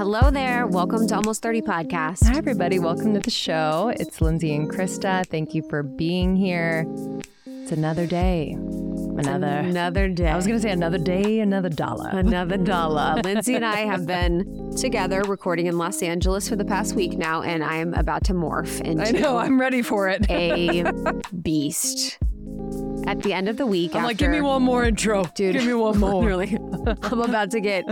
Hello there. Welcome to Almost 30 Podcast. Hi, everybody. Welcome to the show. It's Lindsay and Krista. Thank you for being here. It's another day. Another. Another day. I was going to say another day, another dollar. Another dollar. Lindsay and I have been together recording in Los Angeles for the past week now, and I am about to morph into I know. I'm ready for it. a beast. At the end of the week, I'm like, give me one more intro. Dude, Give me one more. Literally, I'm about to get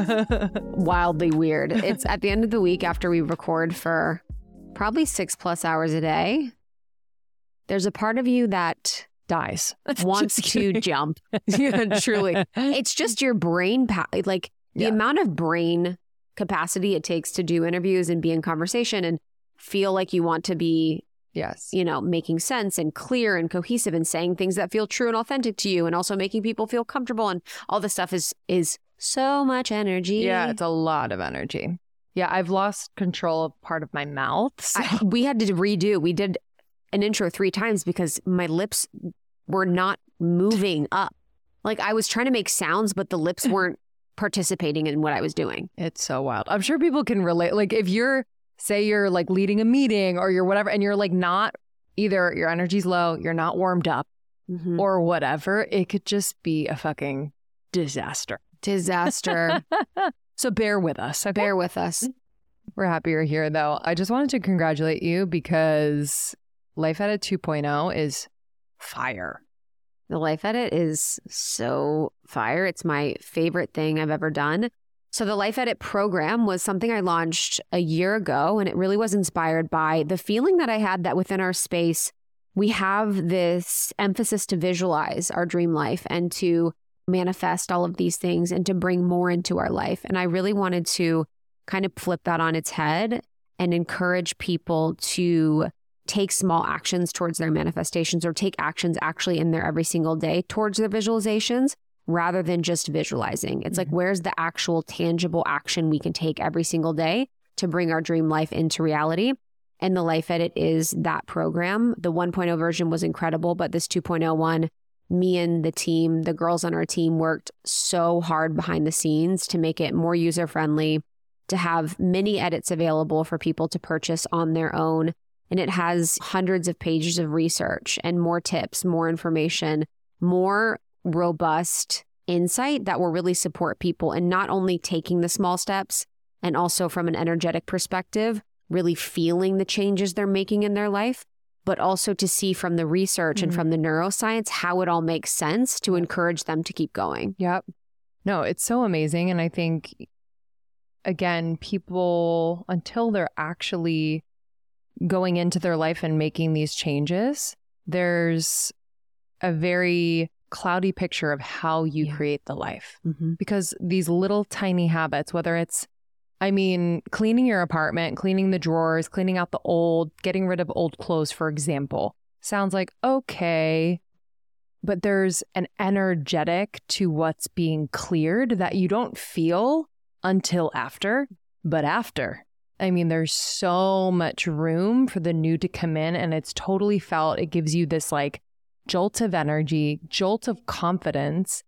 wildly weird. It's at the end of the week after we record for probably six plus hours a day. There's a part of you that Dies. wants to jump. yeah, truly. It's just your brain, pa- like the Yeah. amount of brain capacity it takes to do interviews and be in conversation and feel like you want to be, Yes. you know, making sense and clear and cohesive and saying things that feel true and authentic to you and also making people feel comfortable and all this stuff is is so much energy. Yeah, it's a lot of energy. Yeah, I've lost control of part of my mouth. So. I- we had to redo. We did an intro three times because my lips were not moving up. Like I was trying to make sounds, but the lips weren't participating in what I was doing. It's so wild. I'm sure people can relate. Like if you're say you're like leading a meeting or you're whatever and you're like not either your energy's low, you're not warmed up Mhm. or whatever, it could just be a fucking disaster. Disaster. So bear with us. Okay. Bear with us. We're happy you're here though. I just wanted to congratulate you because Life at Edit 2.0 is fire. The Life Edit is so fire. It's my favorite thing I've ever done. So, the Life Edit program was something I launched a year ago, and it really was inspired by the feeling that I had that within our space, we have this emphasis to visualize our dream life and to manifest all of these things and to bring more into our life. And I really wanted to kind of flip that on its head and encourage people to take small actions towards their manifestations or take actions actually in there every single day towards their visualizations rather than just visualizing. It's like, mm-hmm. where's the actual tangible action we can take every single day to bring our dream life into reality? And the Life Edit is that program. The 1.0 version was incredible, but this 2.0 one, me and the team, the girls on our team worked so hard behind the scenes to make it more user friendly, to have many edits available for people to purchase on their own. And it has hundreds of pages of research and more tips, more information, more robust insight that will really support people in not only taking the small steps and also from an energetic perspective, really feeling the changes they're making in their life, but also to see from the research and Mhm. from the neuroscience how it all makes sense to encourage them to keep going. Yep. No, it's so amazing. And I think, again, people, until they're actually going into their life and making these changes, there's a very cloudy picture of how you Yeah. create the life. Mm-hmm. Because these little tiny habits, whether it's, I mean, cleaning your apartment, cleaning the drawers, cleaning out the old, getting rid of old clothes, for example, sounds like okay, but there's an energetic to what's being cleared that you don't feel until after, but after. I mean, there's so much room for the new to come in, and it's totally felt. It gives you this like jolt of energy, jolt of confidence,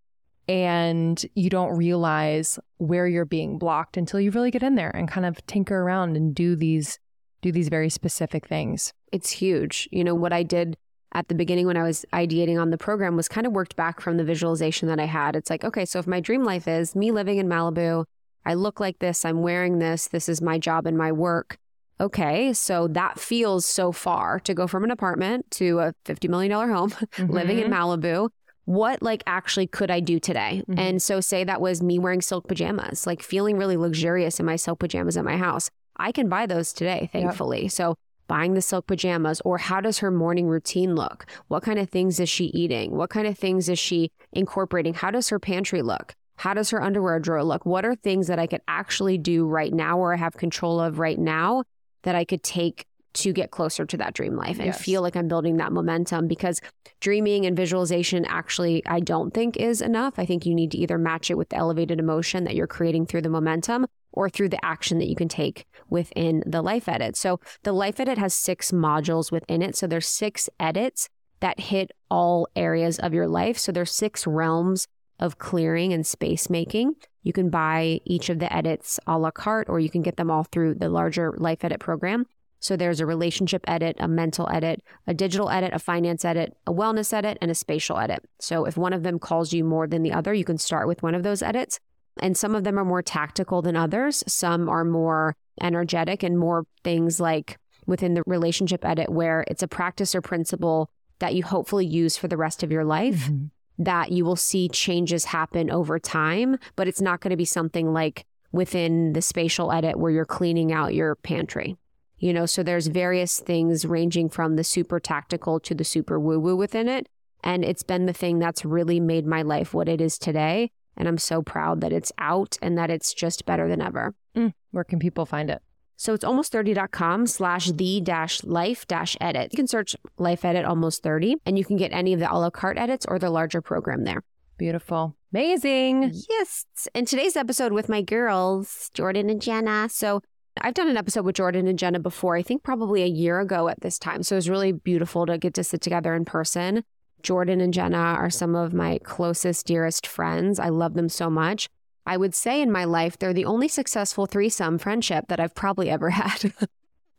and you don't realize where you're being blocked until you really get in there and kind of tinker around and do these do these very specific things. it's huge. You know, what I did at the beginning when I was ideating on the program was kind of worked back from the visualization that I had. It's like, okay, so if my dream life is me living in Malibu, I look like this, I'm wearing this, this is my job and my work. Okay, so that feels so far to go from an apartment to a $50 million home, living in Malibu. What like actually could I do today? Mhm. And so say that was me wearing silk pajamas, like feeling really luxurious in my silk pajamas at my house. I can buy those today, thankfully. So buying the silk pajamas or how does her morning routine look? What kind of things is she eating? What kind of things is she incorporating? How does her pantry look? How does her underwear drawer look? What are things that I could actually do right now or I have control of right now that I could take to get closer to that dream life and Yes. feel like I'm building that momentum because dreaming and visualization actually I don't think is enough. I think you need to either match it with the elevated emotion that you're creating through the momentum or through the action that you can take within the life edit. So the life edit has six modules within it. So there's six edits that hit all areas of your life. So there's six realms of clearing and space making. You can buy each of the edits a la carte, or you can get them all through the larger Life Edit program. So there's a relationship edit, a mental edit, a digital edit, a finance edit, a wellness edit, and a spatial edit. So if one of them calls you more than the other, you can start with one of those edits. And some of them are more tactical than others. Some are more energetic and more things like within the relationship edit, where it's a practice or principle that you hopefully use for the rest of your life. Mm-hmm. That you will see changes happen over time, but it's not going to be something like within the spatial edit where you're cleaning out your pantry you know, so there's various things ranging from the super tactical to the super woo woo within it. And it's been the thing that's really made my life what it is today. And I'm so proud that it's out and that it's just better than ever. Mm, where can people find it? So it's almost30.com slash the dash life dash edit. You can search life edit almost 30 and you can get any of the a la carte edits or the larger program there. Beautiful. Amazing. Yes. In today's episode with my girls, Jordan and Jenna. So I've done an episode with Jordan and Jenna before, I think probably a year ago at this time. So it was really beautiful to get to sit together in person. Jordan and Jenna are some of my closest, dearest friends. I love them so much. I would say in my life, they're the only successful threesome friendship that I've probably ever had.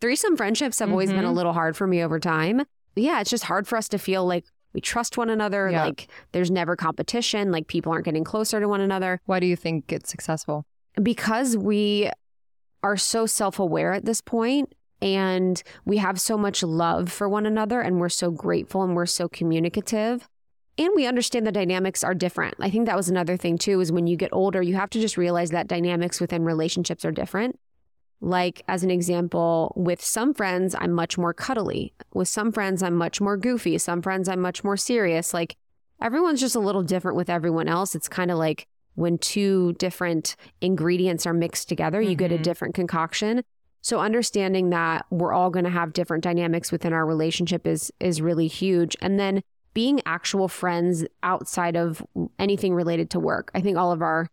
threesome friendships have mm-hmm. always been a mm-hmm. little hard for me over time. Yeah, it's just hard for us to feel like we trust one another. Yeah. Like there's never competition. Like people aren't getting closer to one another. Why do you think it's successful? Because we are so self aware at this point and we have so much love for one another and we're so grateful and we're so communicative and we understand the dynamics are different. I think that was another thing too is when you get older you have to just realize that dynamics within relationships are different. Like as an example, with some friends I'm much more cuddly. With some friends I'm much more goofy. Some friends I'm much more serious. Like everyone's just a little different with everyone else. It's kind of like when two different ingredients are mixed together, mm-hmm. you get a mm-hmm. different concoction. So understanding that we're all going to have different dynamics within our relationship is is really huge. And then being actual friends outside of anything related to work. I think all of our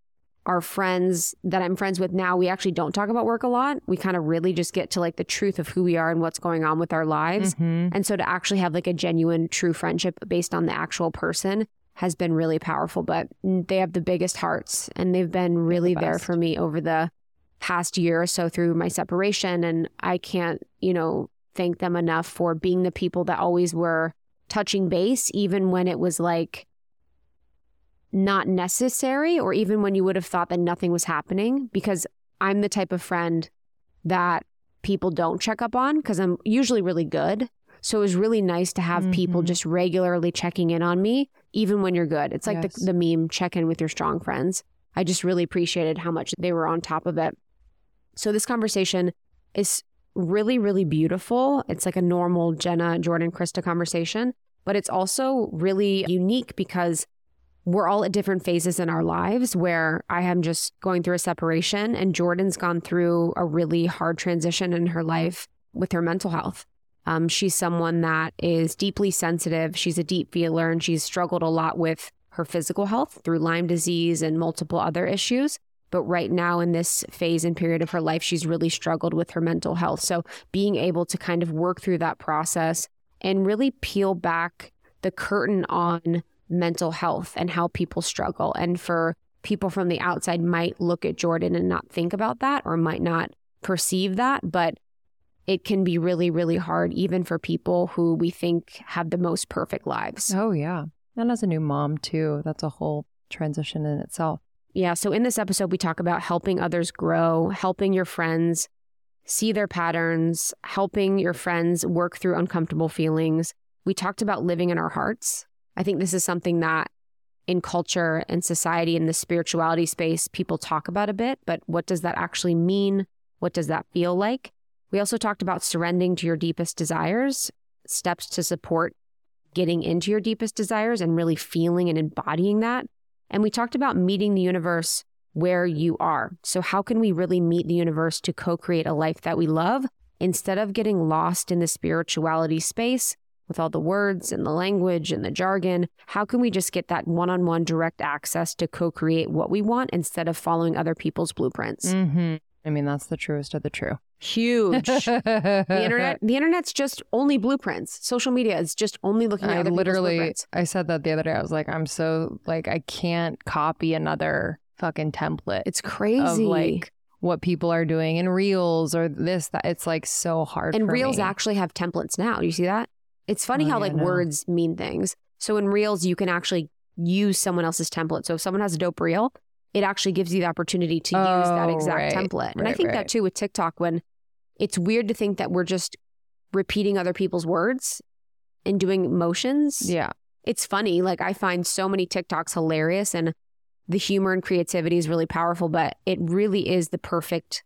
our friends that I'm friends with now, we actually don't talk about work a lot. We kind of really just get to like the truth of who we are and what's going on with our lives. Mm-hmm. And so to actually have like a genuine true friendship based on the actual person has been really powerful. But they have the biggest hearts and they've been really the there for me over the past year or so through my separation. And I can't, you know, thank them enough for being the people that always were touching base, even when it was like not necessary, or even when you would have thought that nothing was happening, because I'm the type of friend that people don't check up on because I'm usually really good. So it was really nice to have mm-hmm. people just regularly checking in on me, even when you're good. It's like yes. the, the meme check in with your strong friends. I just really appreciated how much they were on top of it. So this conversation is really, really beautiful. It's like a normal Jenna, Jordan, Krista conversation, but it's also really unique because we're all at different phases in our lives where I am just going through a separation and Jordan's gone through a really hard transition in her life with her mental health. Um, she's someone that is deeply sensitive. She's a deep feeler and she's struggled a lot with her physical health through Lyme disease and multiple other issues. But right now, in this phase and period of her life, she's really struggled with her mental health. So, being able to kind of work through that process and really peel back the curtain on mental health and how people struggle. And for people from the outside might look at Jordan and not think about that or might not perceive that. But it can be really, really hard, even for people who we think have the most perfect lives. Oh, yeah. And as a new mom, too, that's a whole transition in itself. Yeah. So, in this episode, we talk about helping others grow, helping your friends see their patterns, helping your friends work through uncomfortable feelings. We talked about living in our hearts. I think this is something that in culture and society in the spirituality space, people talk about a bit, but what does that actually mean? What does that feel like? We also talked about surrendering to your deepest desires, steps to support getting into your deepest desires and really feeling and embodying that. And we talked about meeting the universe where you are. So, how can we really meet the universe to co create a life that we love instead of getting lost in the spirituality space with all the words and the language and the jargon? How can we just get that one on one direct access to co create what we want instead of following other people's blueprints? Mm-hmm. I mean, that's the truest of the true. Huge. the internet, the internet's just only blueprints. Social media is just only looking at I other literally, I said that the other day. I was like, I'm so like, I can't copy another fucking template It's crazy. of like what people are doing in reels or this that it's like so hard and reels me. actually have templates now. Do you see that? It's funny Oh, how yeah, like no. words mean things. So in reels, you can actually use someone else's template. So if someone has a dope reel, it actually gives you the opportunity to use that Oh, exact right, template. And I think right. that too with TikTok when it's weird to think that we're just repeating other people's words and doing motions. yeah It's funny. Like I find so many TikToks hilarious and the humor and creativity is really powerful, but it really is the perfect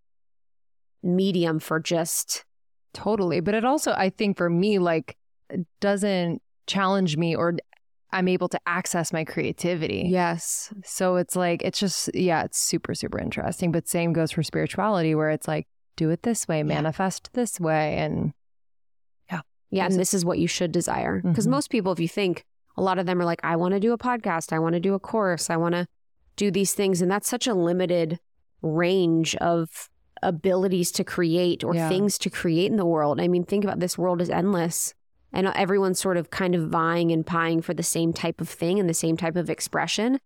medium for just Totally. But it also, I think for me, like, doesn't challenge me or I'm able to access my creativity. yes. So it's like, it's just, yeah, it's super, super interesting. But same goes for spirituality, where it's like, do it this way, manifest this way. And Yeah, Yeah. and this is what you should desire. Because Mhm. most people, if you think, a lot of them are like, I want to do a podcast, I want to do a course, I want to do these things. And that's such a limited range of abilities to create or Yeah. things to create in the world. I mean, think about this world is endless. And everyone's sort of kind of vying and pieing for the same type of thing and the same type of expression.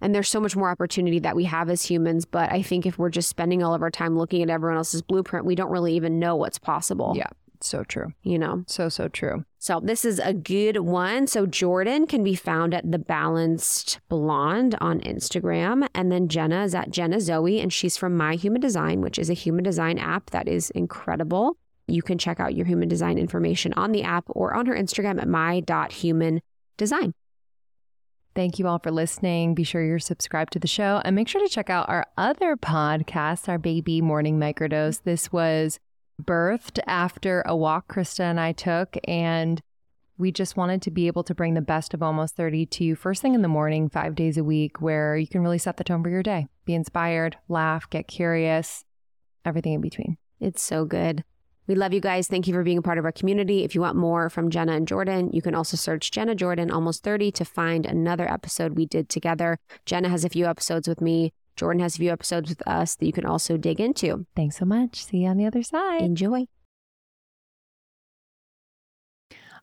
And there's so much more opportunity that we have as humans. But I think if we're just spending all of our time looking at everyone else's blueprint, we don't really even know what's possible. Yeah. so true. You know? So, so true. So this is a good one. So Jordan can be found at the Balanced Blonde on Instagram, and then Jenna is at Jenna Zoe, and she's from My Human Design, which is a human design app that is incredible. You can check out your human design information on the app or on her Instagram at my.humandesign. Thank you all for listening. Be sure you're subscribed to the show and make sure to check out our other podcast, our baby morning microdose. This was birthed after a walk Krista and I took, and we just wanted to be able to bring the best of almost 30 to you first thing in the morning, five days a week, where you can really set the tone for your day. Be inspired, laugh, get curious, everything in between. It's so good. We love you guys. Thank you for being a part of our community. If you want more from Jenna and Jordan, you can also search Jenna Jordan Almost 30 to find another episode we did together. Jenna has a few episodes with me. Jordan has a few episodes with us that you can also dig into. Thanks so much. See you on the other side. Enjoy.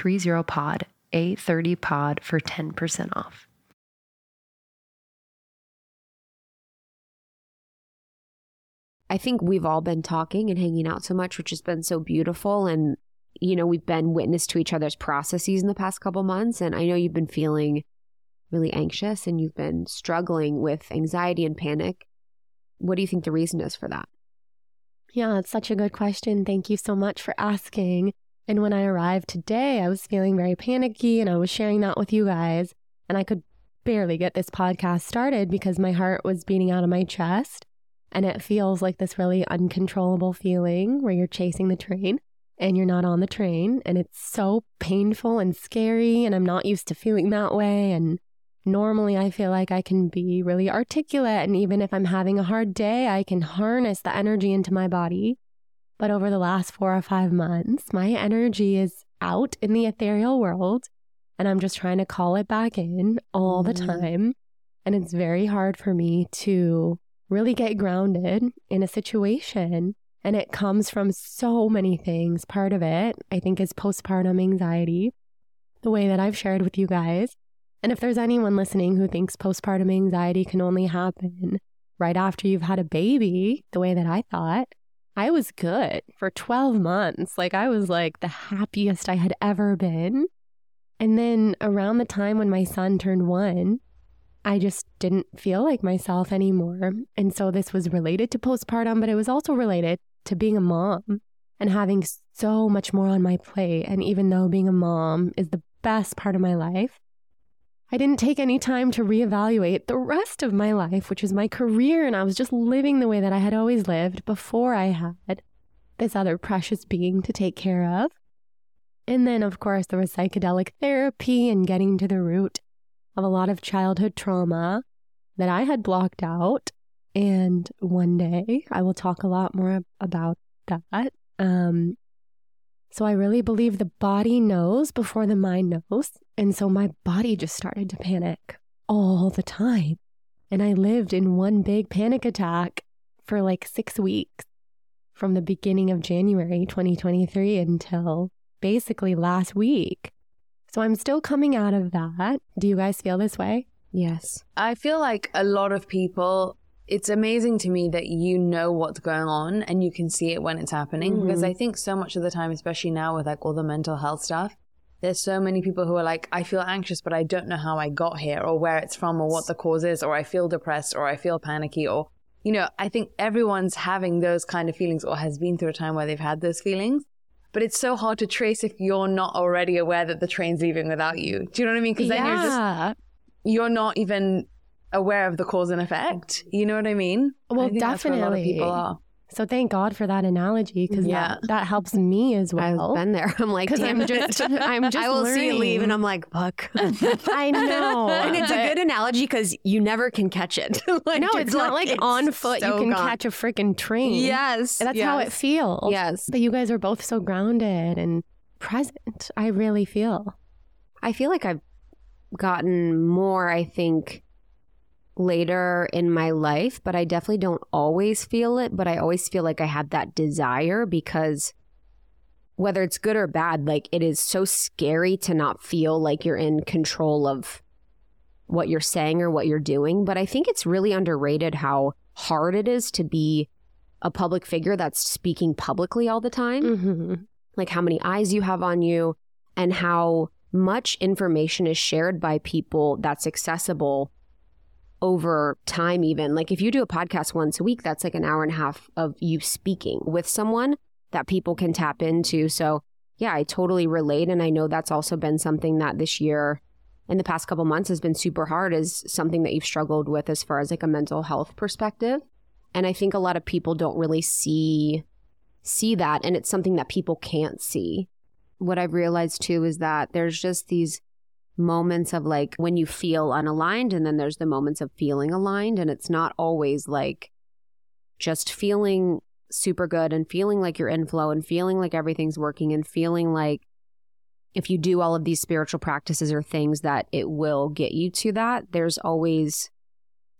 30pod, A30pod for 10% off. I think we've all been talking and hanging out so much, which has been so beautiful. And, you know, we've been witness to each other's processes in the past couple months. And I know you've been feeling really anxious and you've been struggling with anxiety and panic. What do you think the reason is for that? Yeah, it's such a good question. Thank you so much for asking. And when I arrived today, I was feeling very panicky and I was sharing that with you guys. And I could barely get this podcast started because my heart was beating out of my chest. And it feels like this really uncontrollable feeling where you're chasing the train and you're not on the train. And it's so painful and scary. And I'm not used to feeling that way. And normally I feel like I can be really articulate. And even if I'm having a hard day, I can harness the energy into my body but over the last four or five months, my energy is out in the ethereal world and I'm just trying to call it back in all the mm-hmm. time. And it's very hard for me to really get grounded in a situation. And it comes from so many things. Part of it, I think, is postpartum anxiety, the way that I've shared with you guys. And if there's anyone listening who thinks postpartum anxiety can only happen right after you've had a baby, the way that I thought, I was good for 12 months. Like I was like the happiest I had ever been. And then around the time when my son turned one, I just didn't feel like myself anymore. And so this was related to postpartum, but it was also related to being a mom and having so much more on my plate. And even though being a mom is the best part of my life, I didn't take any time to reevaluate the rest of my life, which is my career. And I was just living the way that I had always lived before I had this other precious being to take care of. And then, of course, there was psychedelic therapy and getting to the root of a lot of childhood trauma that I had blocked out. And one day I will talk a lot more about that. Um, so I really believe the body knows before the mind knows. And so my body just started to panic all the time. And I lived in one big panic attack for like six weeks from the beginning of January 2023 until basically last week. So I'm still coming out of that. Do you guys feel this way? Yes. I feel like a lot of people it's amazing to me that you know what's going on and you can see it when it's happening mm-hmm. because I think so much of the time, especially now with like all the mental health stuff, there's so many people who are like, I feel anxious, but I don't know how I got here or where it's from or what the cause is, or I feel depressed or I feel panicky or, you know, I think everyone's having those kind of feelings or has been through a time where they've had those feelings. But it's so hard to trace if you're not already aware that the train's leaving without you. Do you know what I mean? Because yeah. then you're just, you're not even aware of the cause and effect. You know what I mean? Well, I that's where a lot of definitely. people are. So thank God for that analogy because Yeah. that, that helps me as well. I've been there. I'm like, 'Cause damn I'm it. just- I'm just I will see you leave, and. I'm like, fuck. I know. and it's a good analogy because you never can catch it. Like, No, it's not like it's on foot. so you can gone. catch a freaking train. Yes, That's how it feels. Yes, But you guys are both so grounded and present. I really feel. I feel like I've gotten more. I think later in my life, but I definitely don't always feel it. But I always feel like I have that desire because whether it's good or bad, like it is so scary to not feel like you're in control of what you're saying or what you're doing. But I think it's really underrated how hard it is to be a public figure that's speaking publicly all the time Mm-hmm. like how many eyes you have on you and how much information is shared by people that's accessible over time even. Like if you do a podcast once a week that's like an hour and a half of you speaking with someone that people can tap into. So yeah i totally relate and i know that's also been something that this year in the past couple months has been super hard is something that you've struggled with as far as like a mental health perspective. And i think a lot of people don't really see see that and it's something that people can't see. What I've realized too is that there's just these moments of like when you feel unaligned and then there's the moments of feeling aligned and it's not always like just feeling super good and feeling like you're in flow and feeling like everything's working and feeling like if you do all of these spiritual practices or things that it will get you to that there's always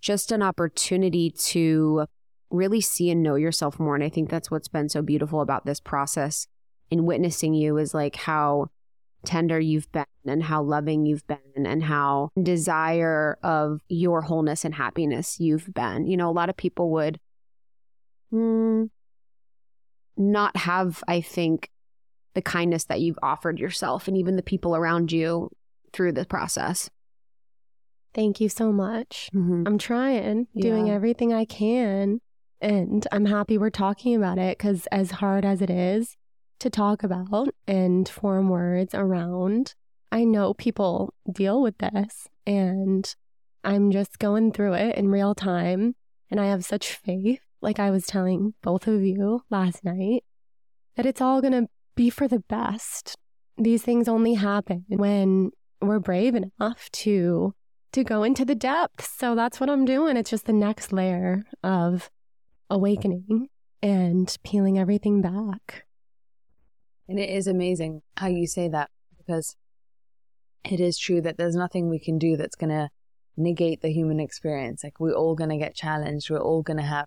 just an opportunity to really see and know yourself more. And I think that's what's been so beautiful about this process in witnessing you is like how tender you've been and how loving you've been and how desire of your wholeness and happiness you've been. You know, a lot of people would mm, not have, I think, the kindness that you've offered yourself and even the people around you through the process. Thank you so much. Mm-hmm. I'm trying, doing Yeah. everything I can. And I'm happy we're talking about it because, as hard as it is to talk about and form words around, I know people deal with this. And I'm just going through it in real time. And I have such faith, like I was telling both of you last night, that it's all going to be for the best. These things only happen when we're brave enough to to go into the depths. So that's what I'm doing. It's just the next layer of awakening and peeling everything back. And it is amazing how you say that because it is true that there's nothing we can do that's going to negate the human experience. Like we're all going to get challenged. We're all going to have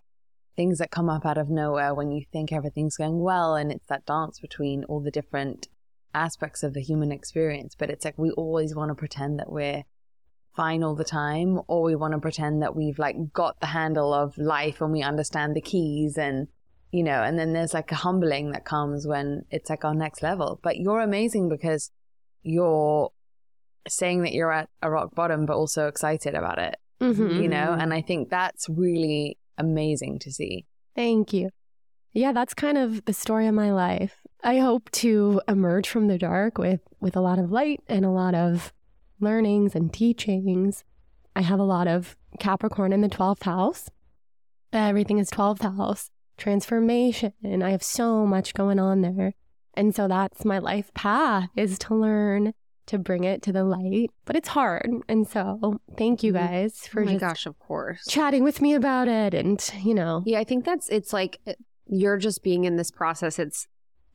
things that come up out of nowhere when you think everything's going well. And it's that dance between all the different aspects of the human experience. But it's like we always want to pretend that we're fine all the time or we want to pretend that we've like got the handle of life and we understand the keys and you know and then there's like a humbling that comes when it's like our next level but you're amazing because you're saying that you're at a rock bottom but also excited about it Mhm. you know and i think that's really amazing to see Thank you. Yeah, that's kind of the story of my life. I hope to emerge from the dark with with a lot of light and a lot of learnings and teachings. I have a lot of Capricorn in the 12th house. Everything is 12th house. Transformation. I have so much going on there. And so that's my life path is to learn to bring it to the light. But it's hard. And so thank you Mhm. guys for oh my just gosh, of course. chatting with me about it and, you know, Yeah, I think that's it's like you're just being in this process. It's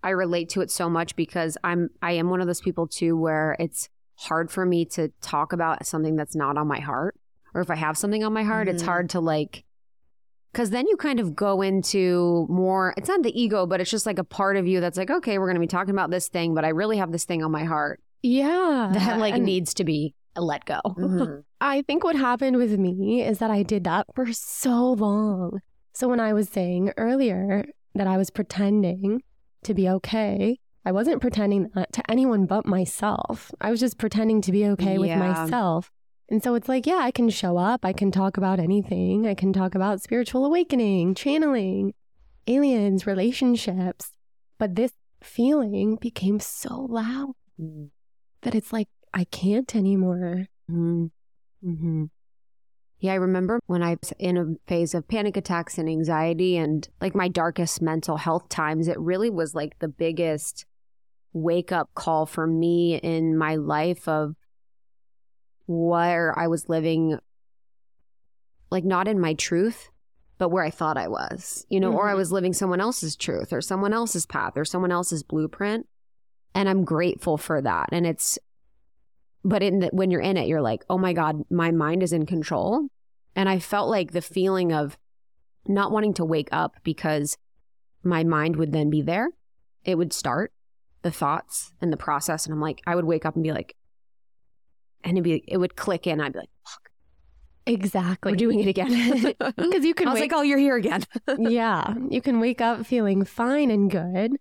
I relate to it so much because I'm I am one of those people too where it's hard for me to talk about something that's not on my heart or if I have something on my heart, it's Mhm. hard to like cuz then you kind of go into more it's not the ego, but it's just like a part of you that's like, okay, we're going to be talking about this thing, but I really have this thing on my heart yeah. that like and needs to be let go. Mhm. I think what happened with me is that I did that for so long. So when I was saying earlier that I was pretending to be okay, I wasn't pretending that to anyone but myself. I was just pretending to be okay with myself. And so it's like, yeah, I can show up. I can talk about anything. I can talk about spiritual awakening, channeling, aliens, relationships. But this feeling became so loud Mhm. that it's like, I can't anymore. Mm-hmm. Mm-hmm. Yeah, I remember when I was in a phase of panic attacks and anxiety and like my darkest mental health times, it really was like the biggest wake up call for me in my life of where I was living, like not in my truth, but where I thought I was, you know, or I mm-hmm. was living someone else's truth or someone else's path or someone else's blueprint. And I'm grateful for that. And it's, but in the, when you're in it, you're like, oh my God, my mind is in control. And I felt like the feeling of not wanting to wake up because my mind would then be there. It would start the thoughts and the process. And I'm like, I would wake up and be like, and it'd be, it would click in. I'd be like, fuck, Exactly. we're doing it again. Because you can I was wake like, oh, you're here again. yeah, you can wake up feeling fine and good,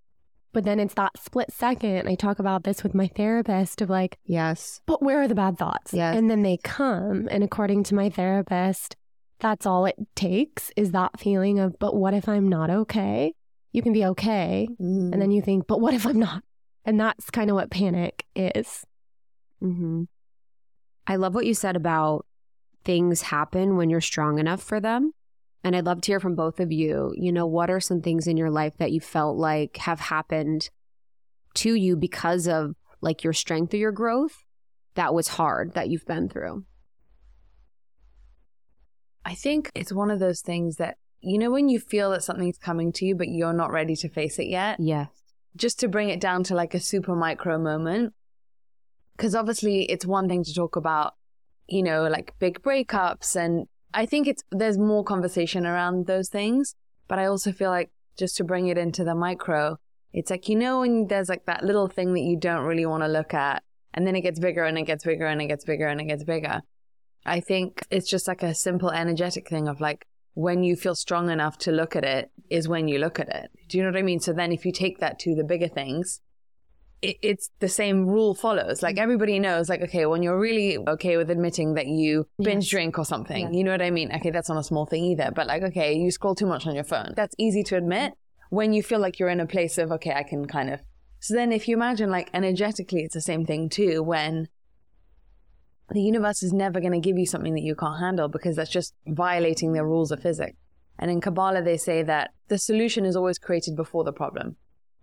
but then it's that split second. I talk about this with my therapist of like, yes. but where are the bad thoughts? Yes. And then they come. And according to my therapist, that's all it takes is that feeling of, but what if I'm not okay? You can be okay. Mm-hmm. And then you think, but what if I'm not? And that's kind of what panic is. hmm I love what you said about things happen when you're strong enough for them. And I'd love to hear from both of you. You know, what are some things in your life that you felt like have happened to you because of like your strength or your growth that was hard that you've been through? I think it's one of those things that, you know, when you feel that something's coming to you, but you're not ready to face it yet, Yes. just to bring it down to like a super micro moment. Because obviously, it's one thing to talk about, you know, like big breakups. And I think it's, there's more conversation around those things. But I also feel like just to bring it into the micro, it's like, you know, when there's like that little thing that you don't really want to look at, and then it gets bigger and it gets bigger and it gets bigger and it gets bigger. I think it's just like a simple energetic thing of like, when you feel strong enough to look at it is when you look at it. Do you know what I mean? So then if you take that to the bigger things, it, it's the same rule follows. Like mm. everybody knows, like, okay, when you're really okay with admitting that you binge Yes. drink or something, Yes. you know what I mean? Okay, that's not a small thing either, but like, okay, you scroll too much on your phone. That's easy to admit when you feel like you're in a place of, okay, I can kind of. So then if you imagine like energetically, it's the same thing too when the universe is never going to give you something that you can't handle because that's just violating the rules of physics. And in Kabbalah, they say that the solution is always created before the problem.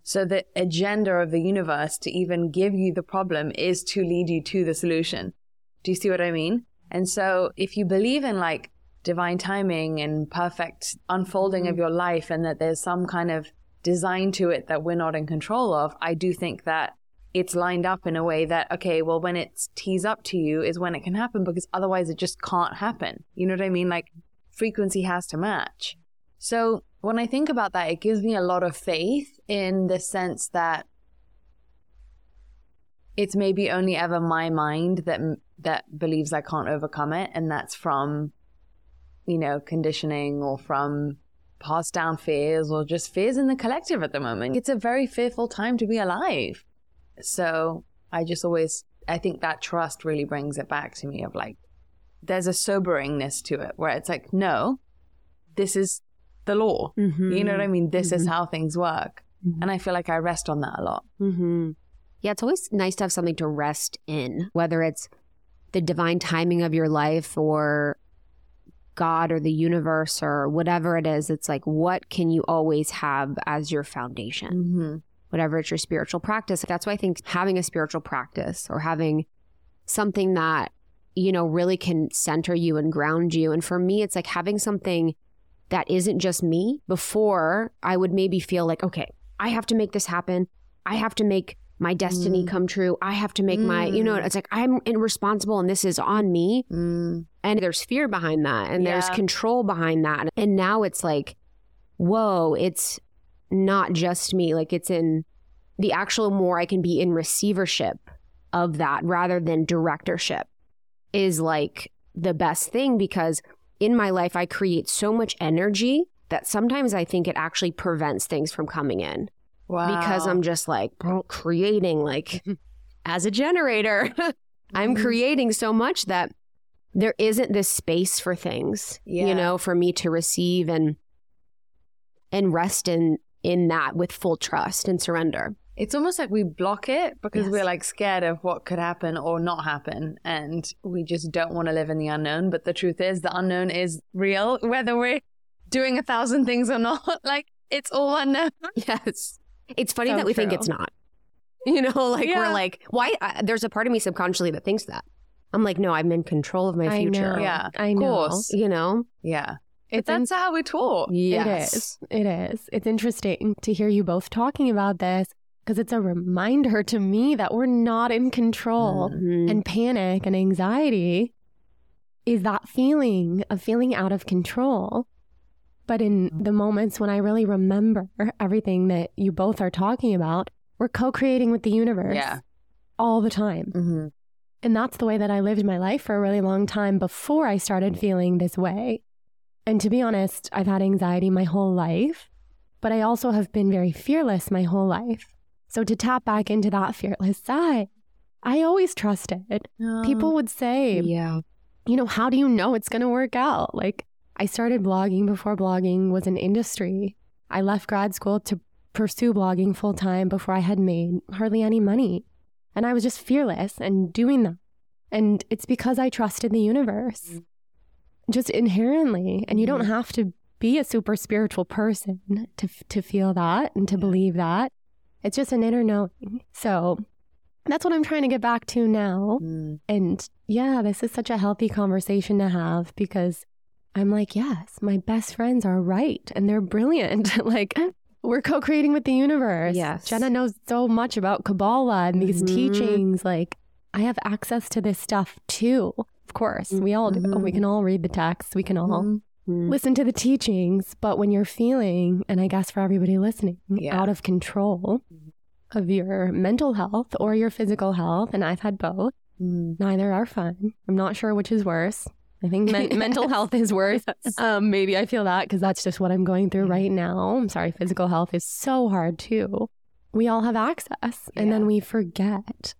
So the agenda of the universe to even give you the problem is to lead you to the solution. Do you see what I mean? And so if you believe in like divine timing and perfect unfolding of mm-hmm. your life and that there's some kind of design to it that we're not in control of, I do think that it's lined up in a way that, okay, well, when it's tees up to you is when it can happen because otherwise it just can't happen. You know what I mean? Like frequency has to match. So when I think about that, it gives me a lot of faith in the sense that it's maybe only ever my mind that that believes I can't overcome it, and that's from, you know, conditioning or from passed down fears or just fears in the collective at the moment. It's a very fearful time to be alive. So I just always, I think that trust really brings it back to me of like, there's a soberingness to it where it's like, no, this is the law. You know what I mean? This is how things work. And I feel like I rest on that a lot. Mm-hmm. Yeah, it's always nice to have something to rest in, whether it's the divine timing of your life or God or the universe or whatever it is. It's like, what can you always have as your foundation? Mm-hmm. Whatever it's your spiritual practice. That's why I think having a spiritual practice or having something that, you know, really can center you and ground you. And for me, it's like having something that isn't just me. Before, I would maybe feel like, okay, I have to make this happen. I have to make my destiny Mm. come true. I have to make my, you know, Mm. it's like I'm responsible and this is on me. Mm. And there's fear behind that and there's control behind that. And now it's like, whoa, it's not just me. Like it's in the actual more I can be in receivership of that rather than directorship is like the best thing because in my life, I create so much energy that sometimes I think it actually prevents things from coming in Wow. because I'm just like creating, like as a generator, I'm Mhm. creating so much that there isn't this space for things, Yeah. you know, for me to receive and and rest in in that with full trust and surrender. It's almost like we block it because Yes. we're like scared of what could happen or not happen. And we just don't want to live in the unknown. But the truth is, the unknown is real, whether we're doing a thousand things or not. Like, it's all unknown. Yes. It's funny So that we think it's not. You know, like Yeah. we're like, why? I, there's a part of me subconsciously that thinks that. I'm like, no, I'm in control of my I future. know. Yeah, I of know. course. You know? Yeah. But It's in- that's how we're taught. Yes. It is. It is. It's interesting to hear you both talking about this because it's a reminder to me that we're not in control. Mhm. And panic and anxiety is that feeling of feeling out of control. But in the moments when I really remember everything that you both are talking about, we're co creating with the universe Yeah. all the time. Mm-hmm. And that's the way that I lived my life for a really long time before I started feeling this way. And to be honest, I've had anxiety my whole life, but I also have been very fearless my whole life. So to tap back into that fearless side, I always trusted. People oh, would say, Yeah. you know, how do you know it's going to work out? Like, I started blogging before blogging was an industry. I left grad school to pursue blogging full time before I had made hardly any money. And I was just fearless and doing that. And it's because I trusted the universe mm. just inherently. And you don't mm. have to be a super spiritual person to, to feel that and to believe that. It's just an inner knowing. So that's what I'm trying to get back to now. Mm. And yeah, this is such a healthy conversation to have because I'm like, yes, my best friends are right and they're brilliant. like, we're co creating with the universe. Yes. Jenna knows so much about Kabbalah and these Mhm. teachings. Like, I have access to this stuff too. Of course, we all do. Mhm. We can all read the texts, we can all Mhm. Mm. listen to the teachings. But when you're feeling, and I guess for everybody listening, Yeah. out of control of your mental health or your physical health, and I've had both. Mm. Neither are fun. I'm not sure which is worse. I think men- mental health is worse. Um, maybe I feel that because that's just what I'm going through right now. I'm sorry, physical health is so hard too. We all have access and then we forget.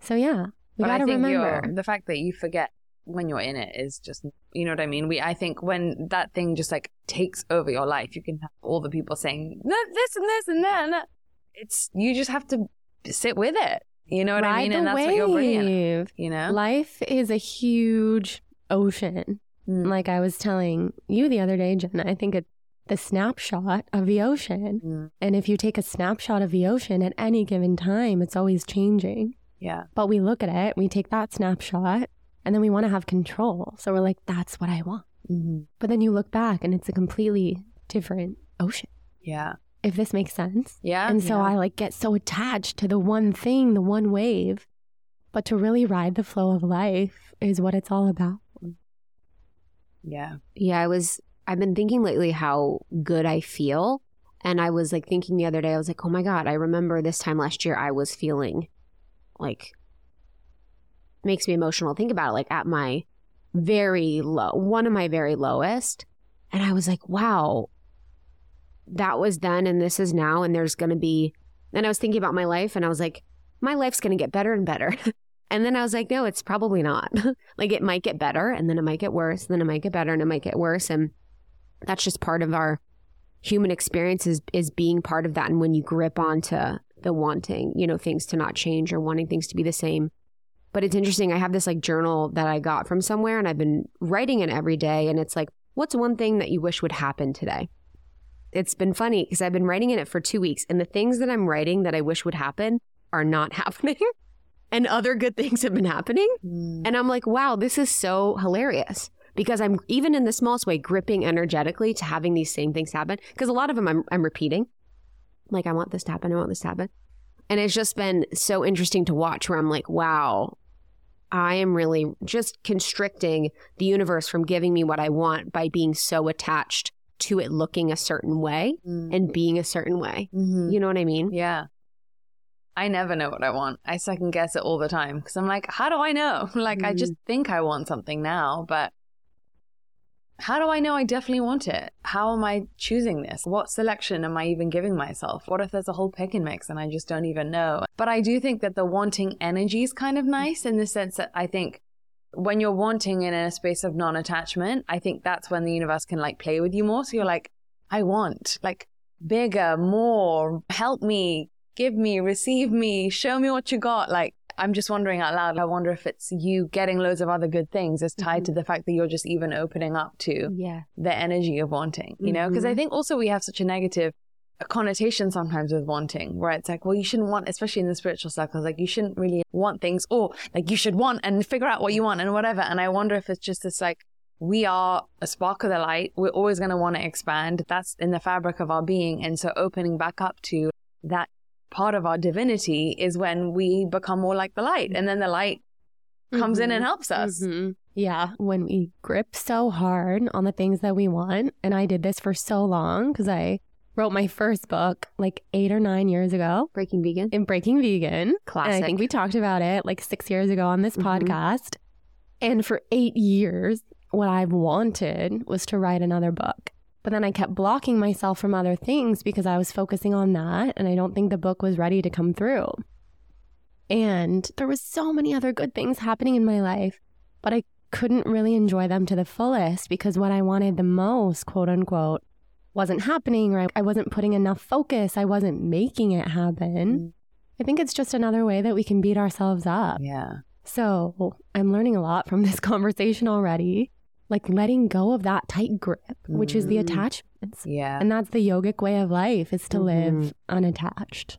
So, yeah, we got to remember. the fact that you forget when you're in it is just, you know what I mean? We, I think when that thing just like takes over your life, you can have all the people saying "No, this and this and that. And that. It's, you just have to sit with it. You know what I Ride mean? the And that's what you're bringing. wave. You know? Life is a huge ocean. Mm. Like I was telling you the other day, Jenna, I think it's the snapshot of the ocean. Mm. And if you take a snapshot of the ocean at any given time, it's always changing. Yeah. But we look at it, we take that snapshot, and then we want to have control. So we're like, that's what I want. hmm But then you look back and it's a completely different ocean, Yeah. if this makes sense. Yeah. And so yeah. I like get so attached to the one thing, the one wave. But to really ride the flow of life is what it's all about. Yeah. Yeah, I was I've been thinking lately how good I feel. And I was like thinking the other day, I was like, oh my God, I remember this time last year I was feeling like makes me emotional. Think about it, like at my very low, one of my very lowest. And I was like, wow, that was then and this is now. And there's going to be, and I was thinking about my life and I was like, my life's going to get better and better. and then I was like, no, it's probably not. like it might get better and then it might get worse, and then it might get better and it might get worse. And that's just part of our human experience is, is being part of that. And when you grip onto the wanting, you know, things to not change or wanting things to be the same. But it's interesting. I have this like journal that I got from somewhere and I've been writing it every day. And it's like, what's one thing that you wish would happen today? It's been funny because I've been writing in it for two weeks. And the things that I'm writing that I wish would happen are not happening. and other good things have been happening. Mm. And I'm like, wow, this is so hilarious because I'm even in the smallest way gripping energetically to having these same things happen. Because a lot of them I'm, I'm repeating. Like, I want this to happen. I want this to happen. And it's just been so interesting to watch where I'm like, wow, I am really just constricting the universe from giving me what I want by being so attached to it looking a certain way Mm. and being a certain way. Mhm. You know what I mean? Yeah. I never know what I want. I second guess it all the time because I'm like, how do I know? like, I just think I want something now, but how do I know I definitely want it? How am I choosing this? What selection am I even giving myself? What if there's a whole pick and mix and I just don't even know? But I do think that the wanting energy is kind of nice in the sense that I think when you're wanting in a space of non attachment, I think that's when the universe can like play with you more. So you're like, I want like bigger, more, help me give me, receive me, show me what you got. Like, I'm just wondering out loud. I wonder if it's you getting loads of other good things is tied mm-hmm. to the fact that you're just even opening up to yeah. the energy of wanting, you know? Because I mm-hmm. think also we have such a negative connotation sometimes with wanting, where it's like, well, you shouldn't want, especially in the spiritual circles, like you shouldn't really want things, or like you should want and figure out what you want and whatever. And I wonder if it's just this like, we are a spark of the light. We're always going to want to expand. That's in the fabric of our being. And so opening back up to that part of our divinity is when we become more like the light. And then the light comes mm-hmm. in and mm-hmm. helps us. Mm-hmm. Yeah. When we grip so hard on the things that we want. And I did this for so long because I wrote my first book like eight or nine years ago. Breaking Vegan. In Breaking Vegan. Classic. And I think we talked about it like six years ago on this mm-hmm. podcast. And for eight years, what I've wanted was to write another book. But then I kept blocking myself from other things because I was focusing on that. And I don't think the book was ready to come through. And there was so many other good things happening in my life, but I couldn't really enjoy them to the fullest because what I wanted the most, quote unquote, wasn't happening or I wasn't putting enough focus. I wasn't making it happen. Mm. I think it's just another way that we can beat ourselves up. Yeah. So I'm learning a lot from this conversation already. Like letting go of that tight grip, which is the mm. attachments. Yeah. And that's the yogic way of life is to mm-hmm. live unattached.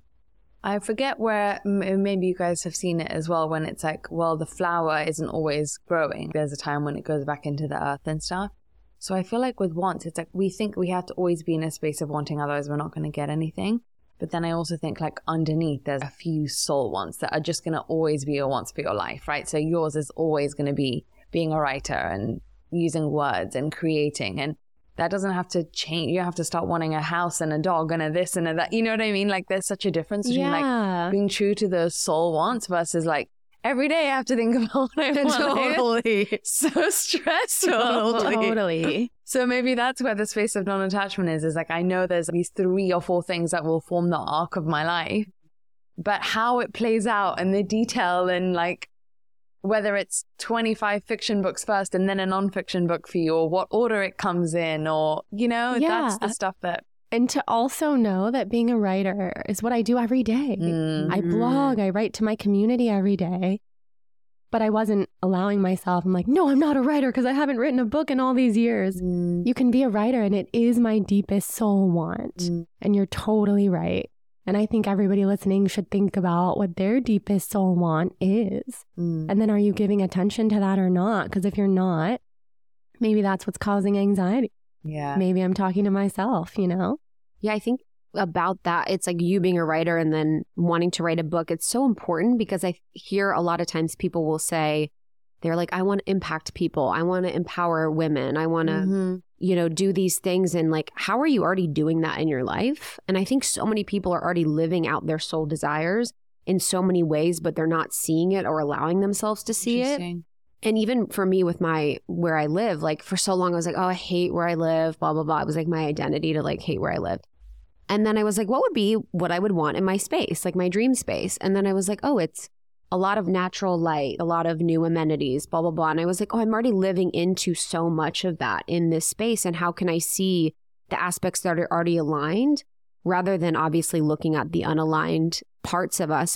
I forget where maybe you guys have seen it as well when it's like, well, the flower isn't always growing. There's a time when it goes back into the earth and stuff. So I feel like with wants, it's like we think we have to always be in a space of wanting, otherwise we're not going to get anything. But then I also think like underneath, there's a few soul wants that are just going to always be your wants for your life, right? So yours is always going to be being a writer and using words and creating. And that doesn't have to change. You have to start wanting a house and a dog and a this and a that. You know what I mean? Like there's such a difference between yeah. like being true to the soul wants versus like every day I have to think about what I want. Totally. so stressful. Totally. So maybe that's where the space of non-attachment is, is like, I know there's these three or four things that will form the arc of my life, but how it plays out and the detail and like, whether it's 25 fiction books first and then a non-fiction book for you or what order it comes in or, you know, yeah. that's the stuff that and to also know that being a writer is what I do every day. Mm-hmm. I blog, I write to my community every day. But I wasn't allowing myself, I'm like, no, I'm not a writer because I haven't written a book in all these years. Mm. You can be a writer, and it is my deepest soul want. Mm. And you're totally right. And I think everybody listening should think about what their deepest soul want is. Mm. And then are you giving attention to that or not? Because if you're not, maybe that's what's causing anxiety. Yeah. Maybe I'm talking to myself, you know? Yeah, I think about that. It's like you being a writer and then wanting to write a book. It's so important because I hear a lot of times people will say, they're like, I want to impact people. I want to empower women. I want to, mm-hmm. You know, do these things. And like, how are you already doing that in your life? And I think so many people are already living out their soul desires in so many ways, but they're not seeing it or allowing themselves to see it. And even for me with my where I live, like for so long I was like, oh, I hate where I live, blah, blah, blah. It was like my identity to like hate where I live. And then I was like, what would be what I would want in my space, like my dream space? And then I was like, oh, it's a lot of natural light, a lot of new amenities, blah, blah, blah. And I was like, oh, I'm already living into so much of that in this space. And how can I see the aspects that are already aligned rather than obviously looking at the unaligned parts of us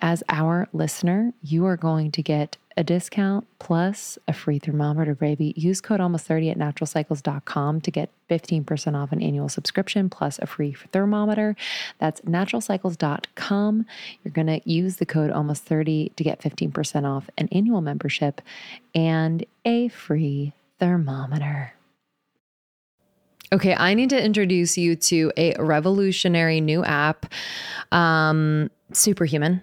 as our listener, you are going to get a discount plus a free thermometer, baby. Use code almost 30 at naturalcycles.com to get 15% off an annual subscription plus a free thermometer. That's naturalcycles.com. You're going to use the code almost 30 to get 15% off an annual membership and a free thermometer. Okay, I need to introduce you to a revolutionary new app, um, Superhuman.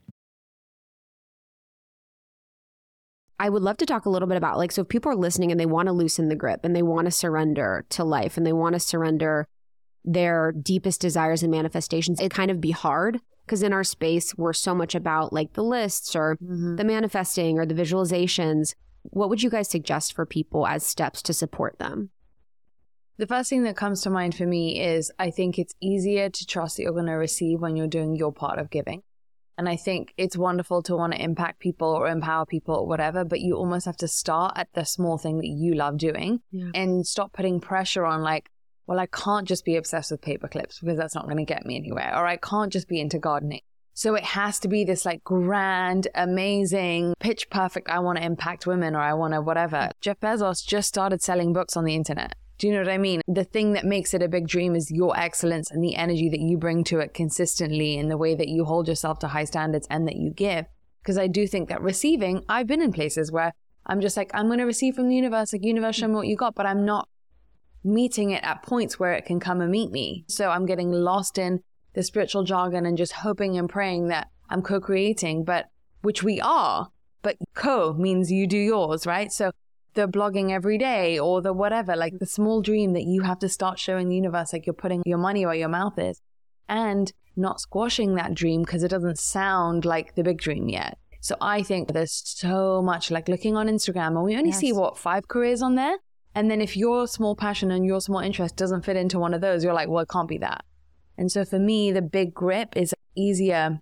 I would love to talk a little bit about like, so if people are listening and they want to loosen the grip and they want to surrender to life and they want to surrender their deepest desires and manifestations, it kind of be hard because in our space, we're so much about like the lists or mm-hmm. the manifesting or the visualizations. What would you guys suggest for people as steps to support them? The first thing that comes to mind for me is I think it's easier to trust that you're going to receive when you're doing your part of giving. And I think it's wonderful to want to impact people or empower people or whatever, but you almost have to start at the small thing that you love doing yeah. and stop putting pressure on, like, well, I can't just be obsessed with paper clips because that's not going to get me anywhere. Or I can't just be into gardening. So it has to be this like grand, amazing, pitch perfect, I want to impact women or I want to whatever. Jeff Bezos just started selling books on the internet. Do you know what I mean? The thing that makes it a big dream is your excellence and the energy that you bring to it consistently in the way that you hold yourself to high standards and that you give. Because I do think that receiving, I've been in places where I'm just like, I'm going to receive from the universe, like, universe, show me what you got, but I'm not meeting it at points where it can come and meet me. So I'm getting lost in the spiritual jargon and just hoping and praying that I'm co creating, but which we are. But co means you do yours, right? So the blogging every day or the whatever, like the small dream that you have to start showing the universe, like you're putting your money where your mouth is, and not squashing that dream because it doesn't sound like the big dream yet. So I think there's so much like looking on Instagram, and we only yes. see what five careers on there. And then if your small passion and your small interest doesn't fit into one of those, you're like, well, it can't be that. And so for me, the big grip is easier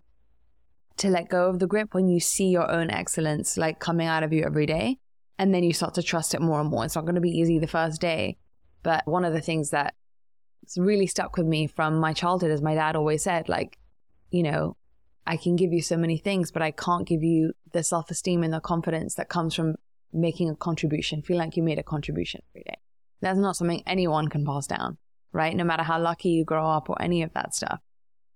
to let go of the grip when you see your own excellence like coming out of you every day. And then you start to trust it more and more. It's not going to be easy the first day. But one of the things that really stuck with me from my childhood is my dad always said, like, you know, I can give you so many things, but I can't give you the self esteem and the confidence that comes from making a contribution, feel like you made a contribution every day. That's not something anyone can pass down, right? No matter how lucky you grow up or any of that stuff.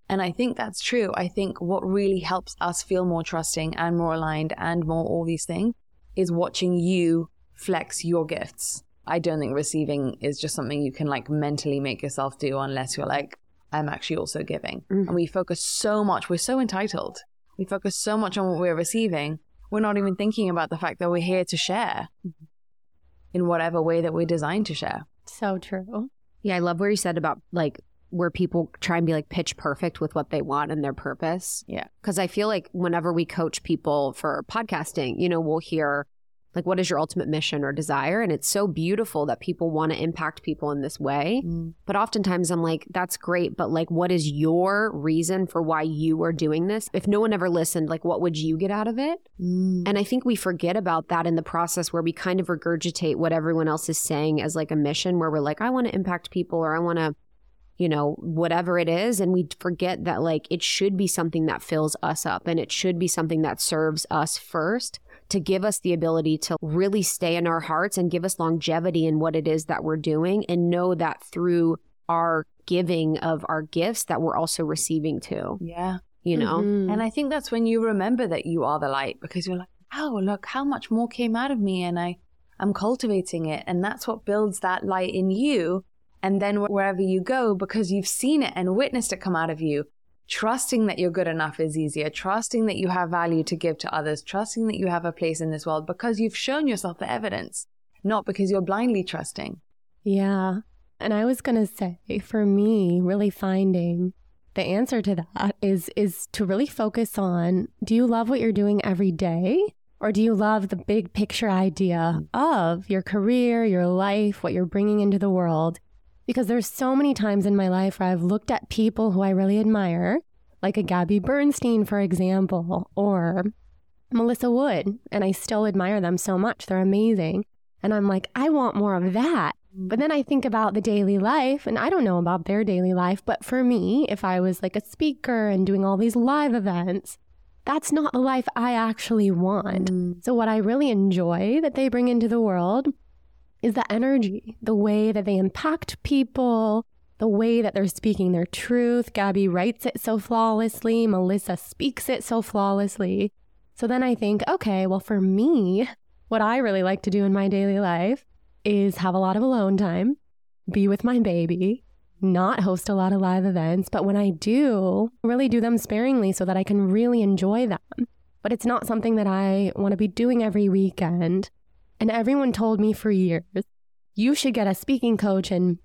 And I think that's true. I think what really helps us feel more trusting and more aligned and more all these things is watching you flex your gifts. I don't think receiving is just something you can like mentally make yourself do unless you're like, I'm actually also giving. Mm-hmm. And we focus so much, we're so entitled. We focus so much on what we're receiving. We're not even thinking about the fact that we're here to share mm-hmm. in whatever way that we're designed to share. So true. Yeah, I love where you said about like where people try and be like pitch perfect with what they want and their purpose. Yeah. Cause I feel like whenever we coach people for podcasting, you know, we'll hear like what is your ultimate mission or desire and it's so beautiful that people want to impact people in this way mm. but oftentimes i'm like that's great but like what is your reason for why you are doing this if no one ever listened like what would you get out of it mm. and i think we forget about that in the process where we kind of regurgitate what everyone else is saying as like a mission where we're like i want to impact people or i want to you know, whatever it is. And we forget that like it should be something that fills us up and it should be something that serves us first to give us the ability to really stay in our hearts and give us longevity in what it is that we're doing and know that through our giving of our gifts that we're also receiving too. Yeah. You know? Mm-hmm. And I think that's when you remember that you are the light because you're like, oh, look how much more came out of me and I I'm cultivating it and that's what builds that light in you and then wherever you go because you've seen it and witnessed it come out of you trusting that you're good enough is easier, trusting that you have value to give to others, trusting that you have a place in this world because you've shown yourself the evidence, not because you're blindly trusting. Yeah. And I was going to say, for me, really finding the answer to that is is to really focus on do you love what you're doing every day or do you love the big picture idea of your career, your life, what you're bringing into the world? Because there's so many times in my life where I've looked at people who I really admire, like a Gabby Bernstein, for example, or Melissa Wood, and I still admire them so much. They're amazing. And I'm like, I want more of that. But then I think about the daily life, and I don't know about their daily life, but for me, if I was like a speaker and doing all these live events, that's not the life I actually want. Mm. So, what I really enjoy that they bring into the world is the energy, the way that they impact people, the way that they're speaking their truth. Gabby writes it so flawlessly, Melissa speaks it so flawlessly. So then I think, okay, well, for me, what I really like to do in my daily life is have a lot of alone time, be with my baby, not host a lot of live events, but when I do, really do them sparingly so that I can really enjoy them. But it's not something that I want to be doing every weekend. And everyone told me for years, you should get a speaking coach and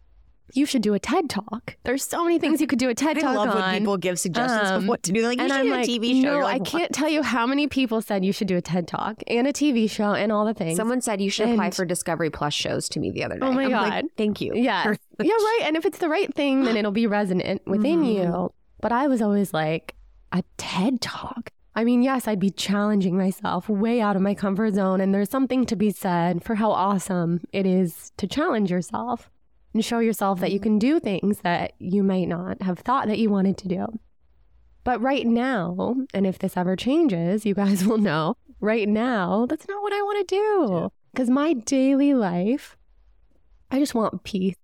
you should do a TED talk. There's so many things you could do a TED I talk love on. when people give suggestions um, of what to do. They're like, you should I'm do like, a TV show. No, like, I can't tell you how many people said you should do a TED talk and a TV show and all the things. Someone said you should and, apply for Discovery Plus shows to me the other day. Oh my I'm God. Like, Thank you. Yeah. yeah, right. And if it's the right thing, then it'll be resonant within Mhm. you. But I was always like, a TED talk. I mean, yes, I'd be challenging myself way out of my comfort zone. And there's something to be said for how awesome it is to challenge yourself and show yourself that you can do things that you might not have thought that you wanted to do. But right now, and if this ever changes, you guys will know, right now, that's not what I want to do. Because my daily life, I just want peace.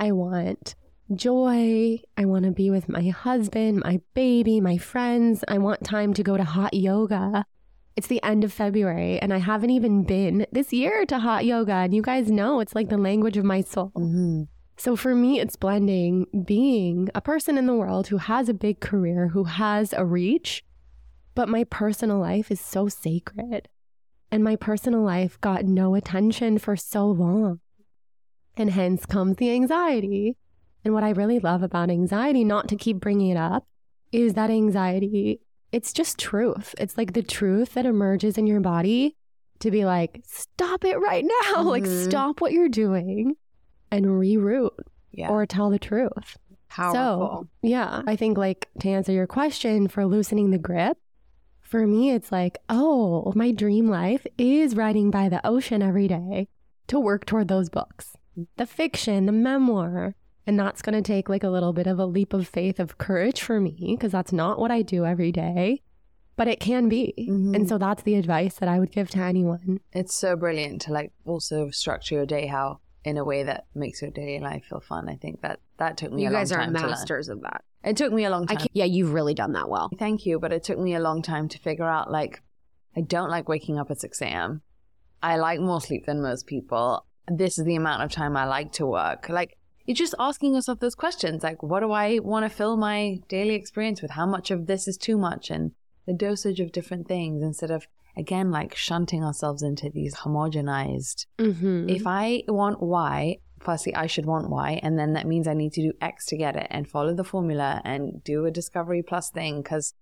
I want joy. I want to be with my husband, my baby, my friends. I want time to go to hot yoga. It's the end of February, and I haven't even been this year to hot yoga. And you guys know it's like the language of my soul. Mm-hmm. So for me, it's blending being a person in the world who has a big career, who has a reach, but my personal life is so sacred. And my personal life got no attention for so long. And hence comes the anxiety. And what I really love about anxiety, not to keep bringing it up, is that anxiety, it's just truth. It's like the truth that emerges in your body to be like, stop it right now. Like, Mhm. stop what you're doing and reroute Yeah. or tell the truth. Powerful. So, yeah, I think like to answer your question for loosening the grip, for me, it's like, oh, my dream life is riding by the ocean every day to work toward those books, the fiction, the memoir. And that's going to take like a little bit of a leap of faith of courage for me because that's not what I do every day, but it can be. Mhm. And so that's the advice that I would give to anyone. It's so brilliant to like also structure your day how in a way that makes your daily life feel fun. I think that that took me You a long guys are time to learn. masters of that. It took me a long time. can't, yeah, you've really done that well. Thank you, but it took me a long time to figure out like I don't like waking up at 6 a.m. I like more sleep than most people. This is the amount of time I like to work. Like you're just asking yourself those questions like what do I want to fill my daily experience with? How much of this is too much and the dosage of different things instead of again like shunting ourselves into these homogenized Mm-hmm. if I want Y, firstly, I should want Y, and then that means I need to do X to get it and follow the formula and do a Discovery Plus thing. Because,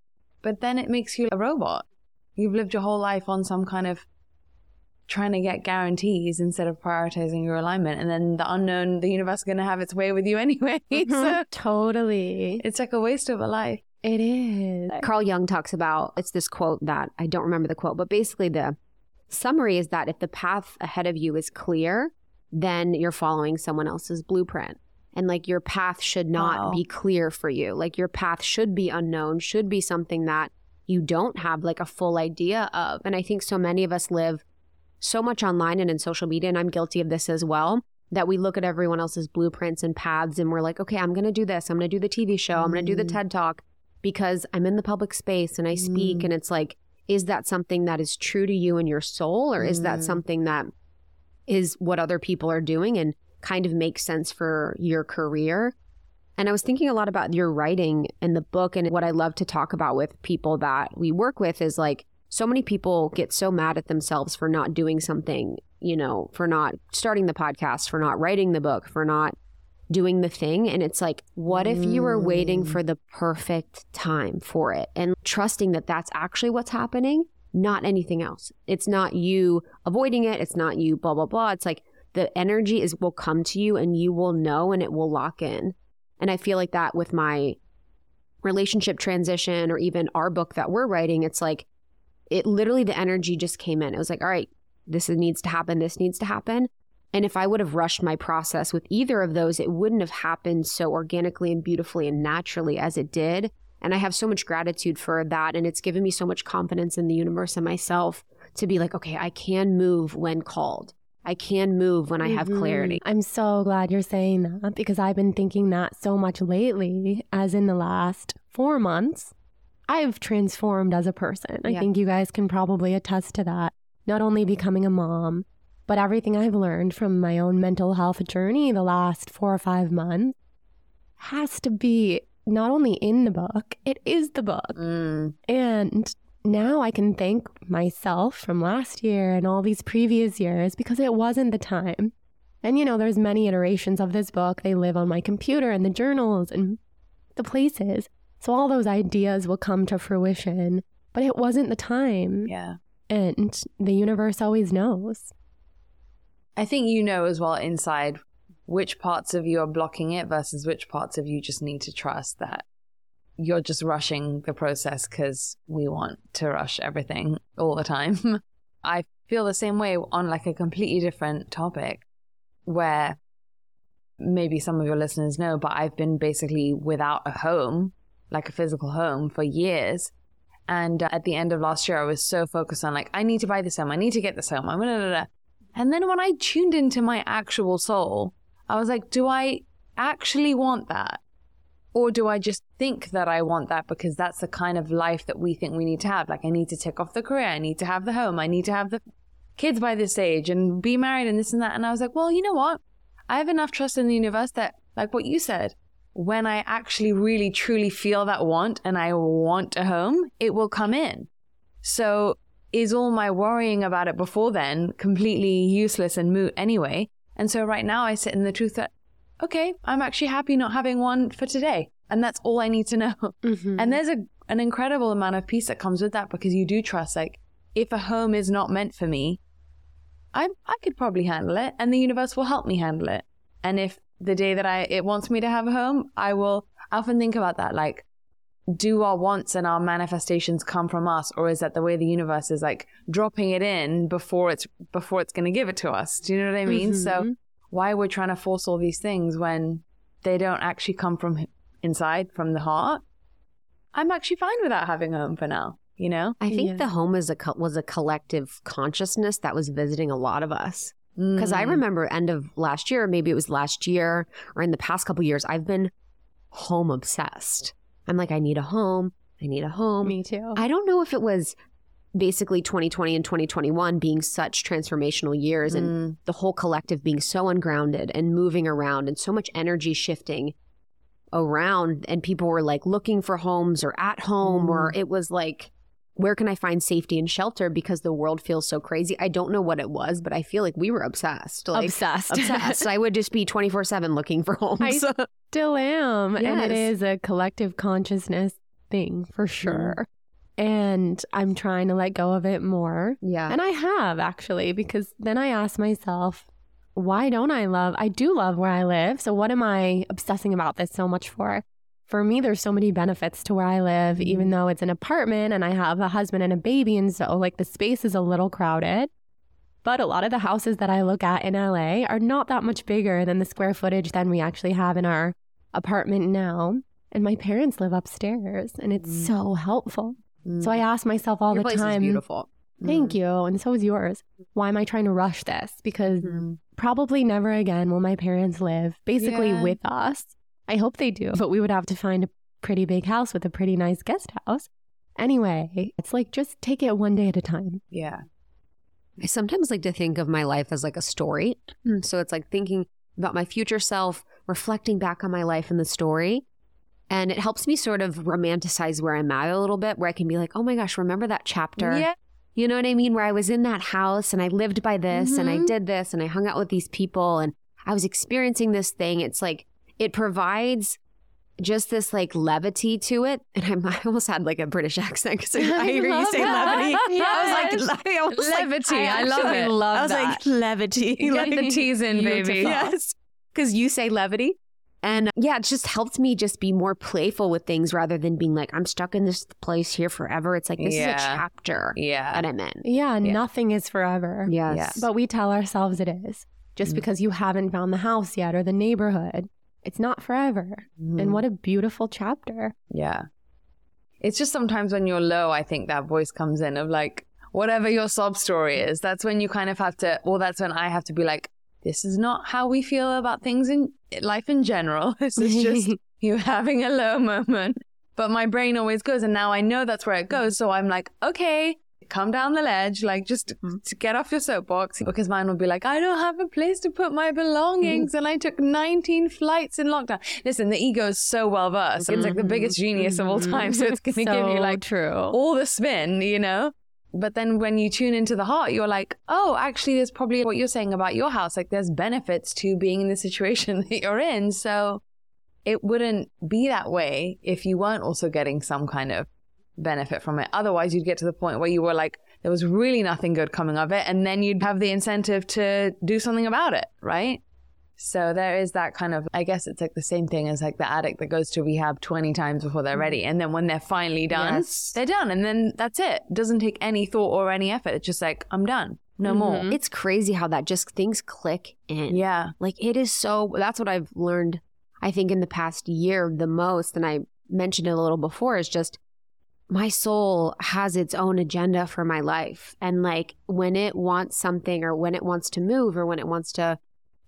but then it makes you a robot. You've lived your whole life on some kind of trying to get guarantees instead of prioritizing your alignment. And then the unknown, the universe is going to have its way with you anyway. so mm-hmm. totally. it's like a waste of a life. It is. Carl Jung talks about it's this quote that I don't remember the quote, but basically the summary is that if the path ahead of you is clear, then you're following someone else's blueprint. And like your path should not Wow. be clear for you. Like your path should be unknown, should be something that you don't have like a full idea of. And I think so many of us live so much online and in social media, and I'm guilty of this as well, that we look at everyone else's blueprints and paths and we're like, okay, I'm going to do this. I'm going to do the TV show. I'm going to do the Mm. TED Talk because I'm in the public space and I speak. Mm. And it's like, is that something that is true to you and your soul? Or is that Mm. something that is what other people are doing and kind of makes sense for your career? And I was thinking a lot about your writing and the book. And what I love to talk about with people that we work with is like, so many people get so mad at themselves for not doing something, you know, for not starting the podcast, for not writing the book, for not doing the thing. And it's like, what if you were waiting Mm. for the perfect time for it and trusting that that's actually what's happening, not anything else? It's not you avoiding it. It's not you, blah, blah, blah. It's like the energy is will come to you and you will know and it will lock in. And I feel like that with my relationship transition or even our book that we're writing, it's like it literally the energy just came in. It was like, all right, this needs to happen, this needs to happen. And if I would have rushed my process with either of those, it wouldn't have happened so organically and beautifully and naturally as it did. And I have so much gratitude for that. And it's given me so much confidence in the universe and myself to be like, okay, I can move when called. I can move when I have Mhm. clarity. I'm so glad you're saying that because I've been thinking that so much lately, as in the last four months. I've transformed as a person. I Yeah. think you guys can probably attest to that. Not only becoming a mom, but everything I've learned from my own mental health journey the last four or five months has to be not only in the book, it is the book. Mm. And now I can thank myself from last year and all these previous years because it wasn't the time. And you know, there's many iterations of this book. They live on my computer and the journals and the places. So all those ideas will come to fruition, but it wasn't the time. Yeah. And the universe always knows. I think you know as well inside which parts of you are blocking it versus which parts of you just need to trust that you're just rushing the process because we want to rush everything all the time. I feel the same way on like a completely different topic where maybe some of your listeners know, but I've been basically without a home, like a physical home for years. And uh, at the end of last year, I was so focused on like, I need to buy this home. I need to get this home. I'm gonna, and then when I tuned into my actual soul, I was like, do I actually want that? Or do I just think that I want that because that's the kind of life that we think we need to have? Like, I need to tick off the career, I need to have the home, I need to have the kids by this age and be married and this and that. And I was like, well, you know what? I have enough trust in the universe that, like what you said, when I actually really truly feel that want and I want a home, it will come in. So is all my worrying about it before then completely useless and moot anyway? And so right now I sit in the truth that, okay, I'm actually happy not having one for today. And that's all I need to know. Mm-hmm. And there's a, an incredible amount of peace that comes with that because you do trust, like, if a home is not meant for me, I I could probably handle it, and the universe will help me handle it. And if the day that I it wants me to have a home, I will I often think about that. Like, do our wants and our manifestations come from us, or is that the way the universe is like dropping it in before it's before it's going to give it to us? Do you know what I mean? So Mhm. why we're trying to force all these things when they don't actually come from inside, from the heart? I'm actually fine without having a home for now. You know, I think Yeah. the home is a co- was a collective consciousness that was visiting a lot of us. Because I Mm. remember end of last year, maybe it was last year or in the past couple years, I've been home obsessed. I'm like, I need a home. I need a home. Me too. I don't know if it was basically 2020 and 2021 being such transformational years and Mm. the whole collective being so ungrounded and moving around and so much energy shifting around and people were like looking for homes or at home or it was like where can I find safety and shelter because the world feels so crazy. I don't know what it was, but I feel like we were obsessed. Like Obsessed. obsessed. I would just be 24/7 looking for homes. I still am. And it is a collective consciousness thing for mm-hmm. sure. And I'm trying to let go of it more. yeah. And I have actually, because then I ask myself, why don't I love? I do love where I live. So what am I obsessing about this so much for? For me, there's so many benefits to where I live, even though it's an apartment and I have a husband and a baby. And so, like, the space is a little crowded. But a lot of the houses that I look at in LA are not that much bigger than the square footage than we actually have in our apartment now. And my parents live upstairs, and it's Mm. so helpful. Mm. So I ask myself all Your the time, beautiful. Thank you. And so is yours. Why am I trying to rush this? Because Mm. probably never again will my parents live basically Yeah. with us. I hope they do, but we would have to find a pretty big house with a pretty nice guest house. Anyway, it's like just take it one day at a time. yeah. I sometimes like to think of my life as like a story. So it's like thinking about my future self, reflecting back on my life in the story. And it helps me sort of romanticize where I'm at a little bit, where I can be like, oh my gosh, remember that chapter? Yeah. You know what I mean? Where I was in that house and I lived by this and I Mhm. did this and I hung out with these people and I was experiencing this thing. It's like it provides just this like levity to it. And I'm, I almost had like a British accent because I, hear you say that. levity. I was like, I like- Levity. I I love it. love I was like levity. You get the T's in, baby. Yes, because you say levity. And yeah, it just helped me just be more playful with things rather than being like, I'm stuck in this place here forever. It's like, this Yeah. is a chapter Yeah. that I'm in. Yeah, nothing is forever. Yes. Yeah. But we tell ourselves it is. Just Mm. because you haven't found the house yet or the neighborhood, it's not forever. Mm. And what a beautiful chapter. Yeah. It's just sometimes when you're low, I think that voice comes in of like, whatever your sob story is, that's when you kind of have to, well, that's when I have to be like, this is not how we feel about things in life in general. This is just you having a low moment. But my brain always goes, and now I know that's where it goes. So I'm like, okay, come down the ledge, like just mm-hmm. to get off your soapbox. Mm-hmm. Because mine will be like, I don't have a place to put my belongings, mm-hmm. and I took 19 flights in lockdown. Listen, the ego is so well versed. It's like the biggest genius of all time. So it's going to give you like true. all the spin, you know? But then when you tune into the heart, you're like, oh, actually, there's probably what you're saying about your house. Like, there's benefits to being in the situation that you're in. So it wouldn't be that way if you weren't also getting some kind of benefit from it. Otherwise, you'd get to the point where you were like, there was really nothing good coming of it. And then you'd have the incentive to do something about it, right? So there is that kind of, I guess it's like the same thing as like the addict that goes to rehab 20 times before they're ready. And then when they're finally done, Yes. they're done. And then that's it. Doesn't take any thought or any effort. It's just like, I'm done. No more. Mm-hmm. It's crazy how that just things click in. Yeah. Like it is so, that's what I've learned, I think, in the past year the most. And I mentioned it a little before is just my soul has its own agenda for my life. And like when it wants something or when it wants to move or when it wants to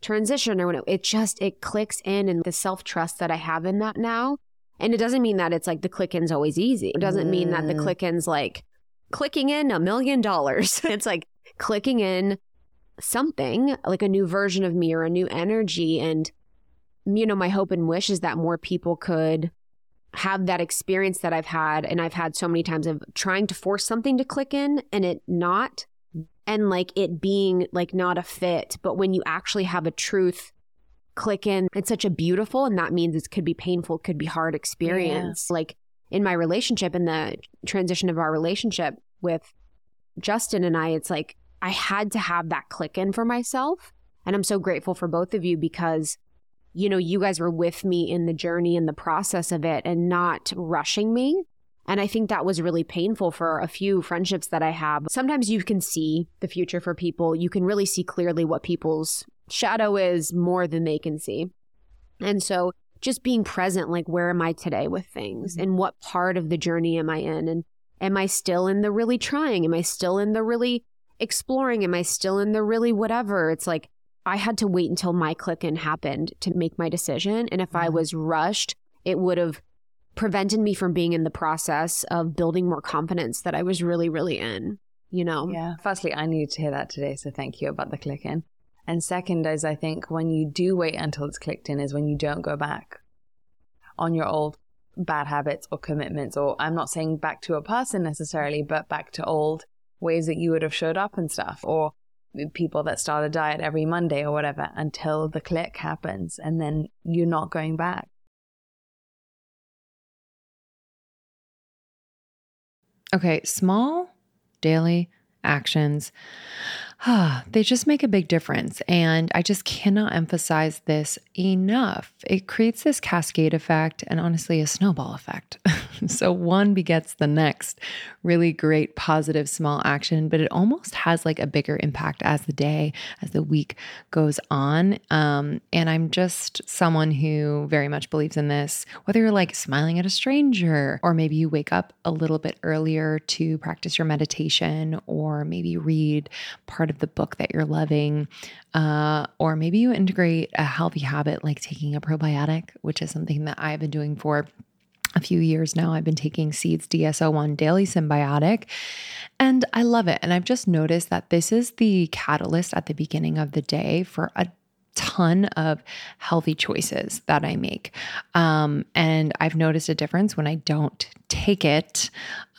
transition or when it, it just, it clicks in and the self trust that I have in that now. And it doesn't mean that it's like the click in's always easy. It doesn't mean that the Mm. click in's like clicking in a million dollars. It's like clicking in something like a new version of me or a new energy. And, you know, my hope and wish is that more people could have that experience that I've had. And I've had so many times of trying to force something to click in and it not, and like it being like not a fit. But when you actually have a truth click in, it's such a beautiful, and that means it could be painful, could be hard experience. Like in my relationship, in the transition of our relationship with Justin and I, it's like I had to have that click in for myself. And I'm so grateful for both of you because, you know, you guys were with me in the journey and the process of it and not rushing me. And I think that was really painful for a few friendships that I have. Sometimes you can see the future for people. You can really see clearly what people's shadow is more than they can see. And so just being present, like, where am I today with things mm-hmm. and what part of the journey am I in? And am I still in the really trying? Am I still in the really exploring? Am I still in the really whatever? It's like I had to wait until my click in happened to make my decision. And if I mm-hmm. was rushed, it would have prevented me from being in the process of building more confidence that I was really, really in, you know? Yeah. Firstly, I needed to hear that today. So thank you about the click in. And second is I think when you do wait until it's clicked in is when you don't go back on your old bad habits or commitments or I'm not saying back to a person necessarily, but back to old ways that you would have showed up and stuff or people that start a diet every Monday or whatever until the click happens and then you're not going back. Okay, small daily actions they just make a big difference. And I just cannot emphasize this enough. It creates this cascade effect and honestly a snowball effect. so one begets the next. Really great, positive, small action, but it almost has like a bigger impact as the day, as the week goes on. Um, and I'm just someone who very much believes in this, whether you're like smiling at a stranger, or maybe you wake up a little bit earlier to practice your meditation, or maybe read part of the book that you're loving. Uh, or maybe you integrate a healthy habit like taking a probiotic, which is something that I've been doing for a few years now. I've been taking Seeds DS-01 Daily Synbiotic, and I love it. And I've just noticed that this is the catalyst at the beginning of the day for a ton of healthy choices that I make. Um, and I've noticed a difference when I don't take it.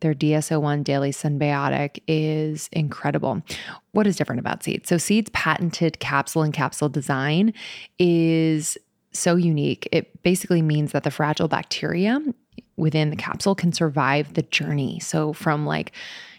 Their DS-01 Daily Synbiotic is incredible. What is different about Seeds? So, Seeds' patented capsule and capsule design is so unique. It basically means that the fragile bacteria within the capsule can survive the journey. So, from like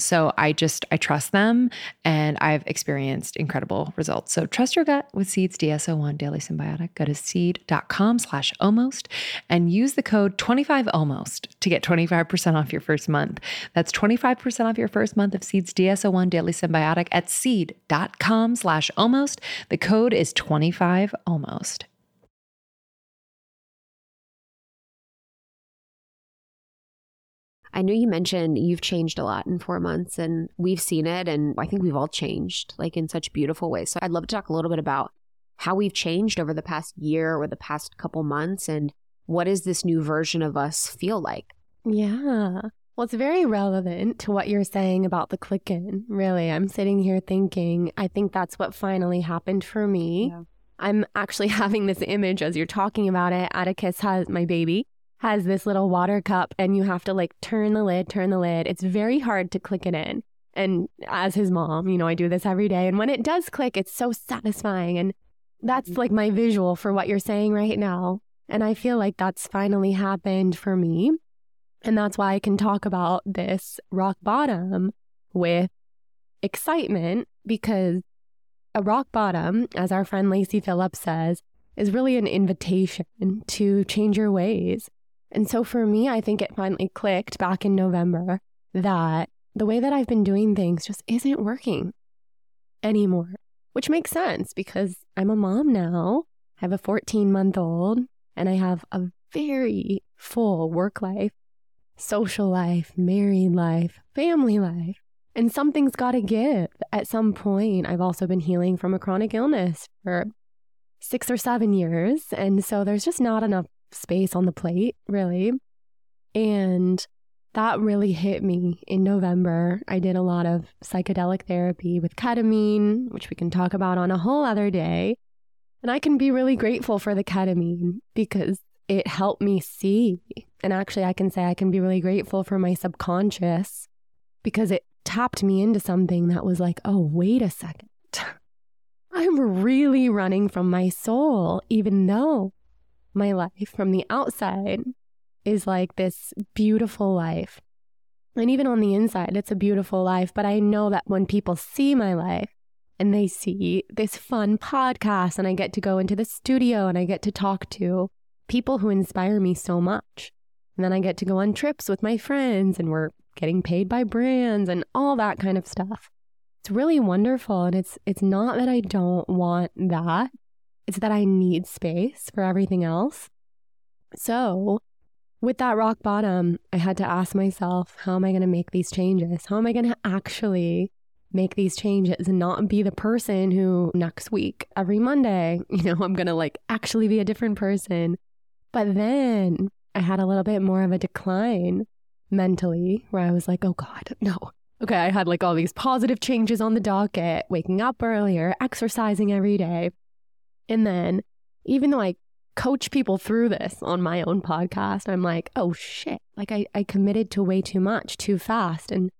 so I just, I trust them and I've experienced incredible results. So trust your gut with Seeds DS-01 Daily Synbiotic. Go to seed.com slash almost and use the code 25almost to get 25% off your first month. That's 25% off your first month of Seeds DS-01 Daily Synbiotic at seed.com slash almost. The code is 25almost. I know you mentioned you've changed a lot in four months and we've seen it. And I think we've all changed like in such beautiful ways. So I'd love to talk a little bit about how we've changed over the past year or the past couple months and what does this new version of us feel like? Yeah. Well, it's very relevant to what you're saying about the click in. Really, I'm sitting here thinking, I think that's what finally happened for me. Yeah. I'm actually having this image as you're talking about it. Atticus has my baby has this little water cup and you have to like turn the lid, turn the lid. It's very hard to click it in. And as his mom, you know, I do this every day. And when it does click, it's so satisfying. And that's like my visual for what you're saying right now. And I feel like that's finally happened for me. And that's why I can talk about this rock bottom with excitement because a rock bottom, as our friend Lacy Phillips says, is really an invitation to change your ways and so for me, I think it finally clicked back in November that the way that I've been doing things just isn't working anymore, which makes sense because I'm a mom now. I have a 14 month old and I have a very full work life, social life, married life, family life. And something's got to give at some point. I've also been healing from a chronic illness for six or seven years. And so there's just not enough space on the plate, really. And that really hit me in November. I did a lot of psychedelic therapy with ketamine, which we can talk about on a whole other day. And I can be really grateful for the ketamine because it helped me see. And actually, I can say I can be really grateful for my subconscious because it tapped me into something that was like, oh, wait a second. I'm really running from my soul, even though my life from the outside is like this beautiful life. And even on the inside, it's a beautiful life. But I know that when people see my life and they see this fun podcast, and I get to go into the studio and I get to talk to people who inspire me so much. And then I get to go on trips with my friends and we're getting paid by brands and all that kind of stuff. It's really wonderful. And it's it's not that I don't want that. It's that I need space for everything else. So with that rock bottom, I had to ask myself, how am I going to make these changes? How am I going to actually make these changes and not be the person who next week, every Monday, you know, I'm going to like actually be a different person. But then I had a little bit more of a decline mentally where I was like, oh God, no. Okay, I had like all these positive changes on the docket, waking up earlier, exercising every day. And then, even though I coach people through this on my own podcast, I'm like, oh shit, like I, I committed to way too much too fast. And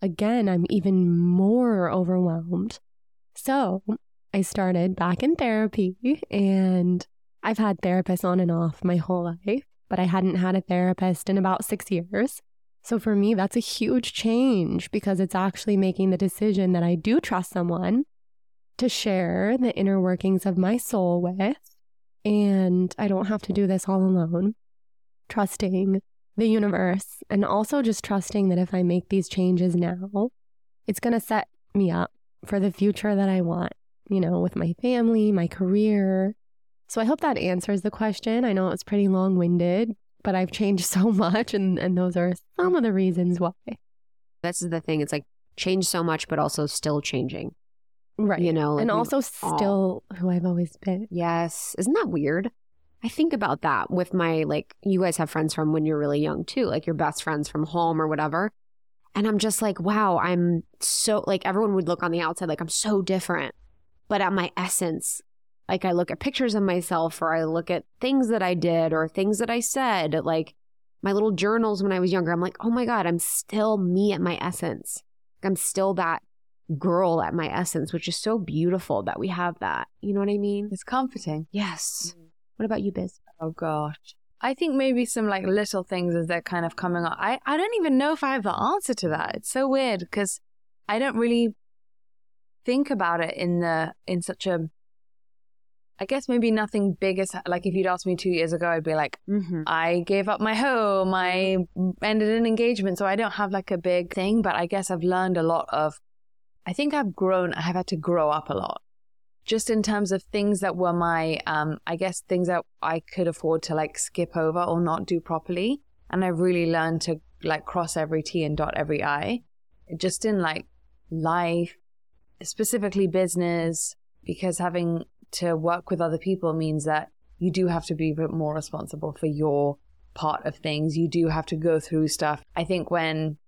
again, I'm even more overwhelmed. So I started back in therapy and I've had therapists on and off my whole life, but I hadn't had a therapist in about six years. So for me, that's a huge change because it's actually making the decision that I do trust someone to share the inner workings of my soul with and I don't have to do this all alone. Trusting the universe and also just trusting that if I make these changes now, it's going to set me up for the future that I want, you know, with my family, my career. So I hope that answers the question. I know it's pretty long winded, but I've changed so much, and, and those are some of the reasons why. This is the thing. It's like change so much, but also still changing. Right. You know, like and also still who I've always been. Yes. Isn't that weird? I think about that with my, like, you guys have friends from when you're really young too, like your best friends from home or whatever. And I'm just like, wow, I'm so, like, everyone would look on the outside like I'm so different. But at my essence, like, I look at pictures of myself or I look at things that I did or things that I said, like my little journals when I was younger. I'm like, oh my God, I'm still me at my essence. I'm still that girl at my essence, which is so beautiful that we have that. You know what I mean? It's comforting. Yes. Mm-hmm. What about you, Biz? Oh gosh. I think maybe some like little things as they're kind of coming up. I, I don't even know if I have the answer to that. It's so weird because I don't really think about it in the in such a I guess maybe nothing big as like if you'd asked me two years ago, I'd be like, mm-hmm. I gave up my home, I ended an engagement, so I don't have like a big thing. But I guess I've learned a lot of I think I've grown, I have had to grow up a lot just in terms of things that were my, um, I guess, things that I could afford to like skip over or not do properly. And I've really learned to like cross every T and dot every I, just in like life, specifically business, because having to work with other people means that you do have to be more responsible for your part of things. You do have to go through stuff. I think when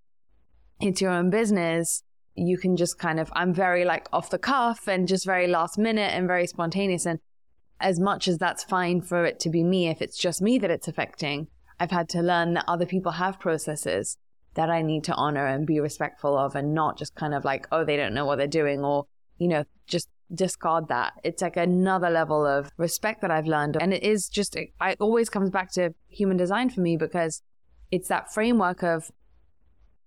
it's your own business, you can just kind of, I'm very like off the cuff and just very last minute and very spontaneous. And as much as that's fine for it to be me, if it's just me that it's affecting, I've had to learn that other people have processes that I need to honor and be respectful of and not just kind of like, oh, they don't know what they're doing or, you know, just discard that. It's like another level of respect that I've learned. And it is just, it, always comes back to human design for me because it's that framework of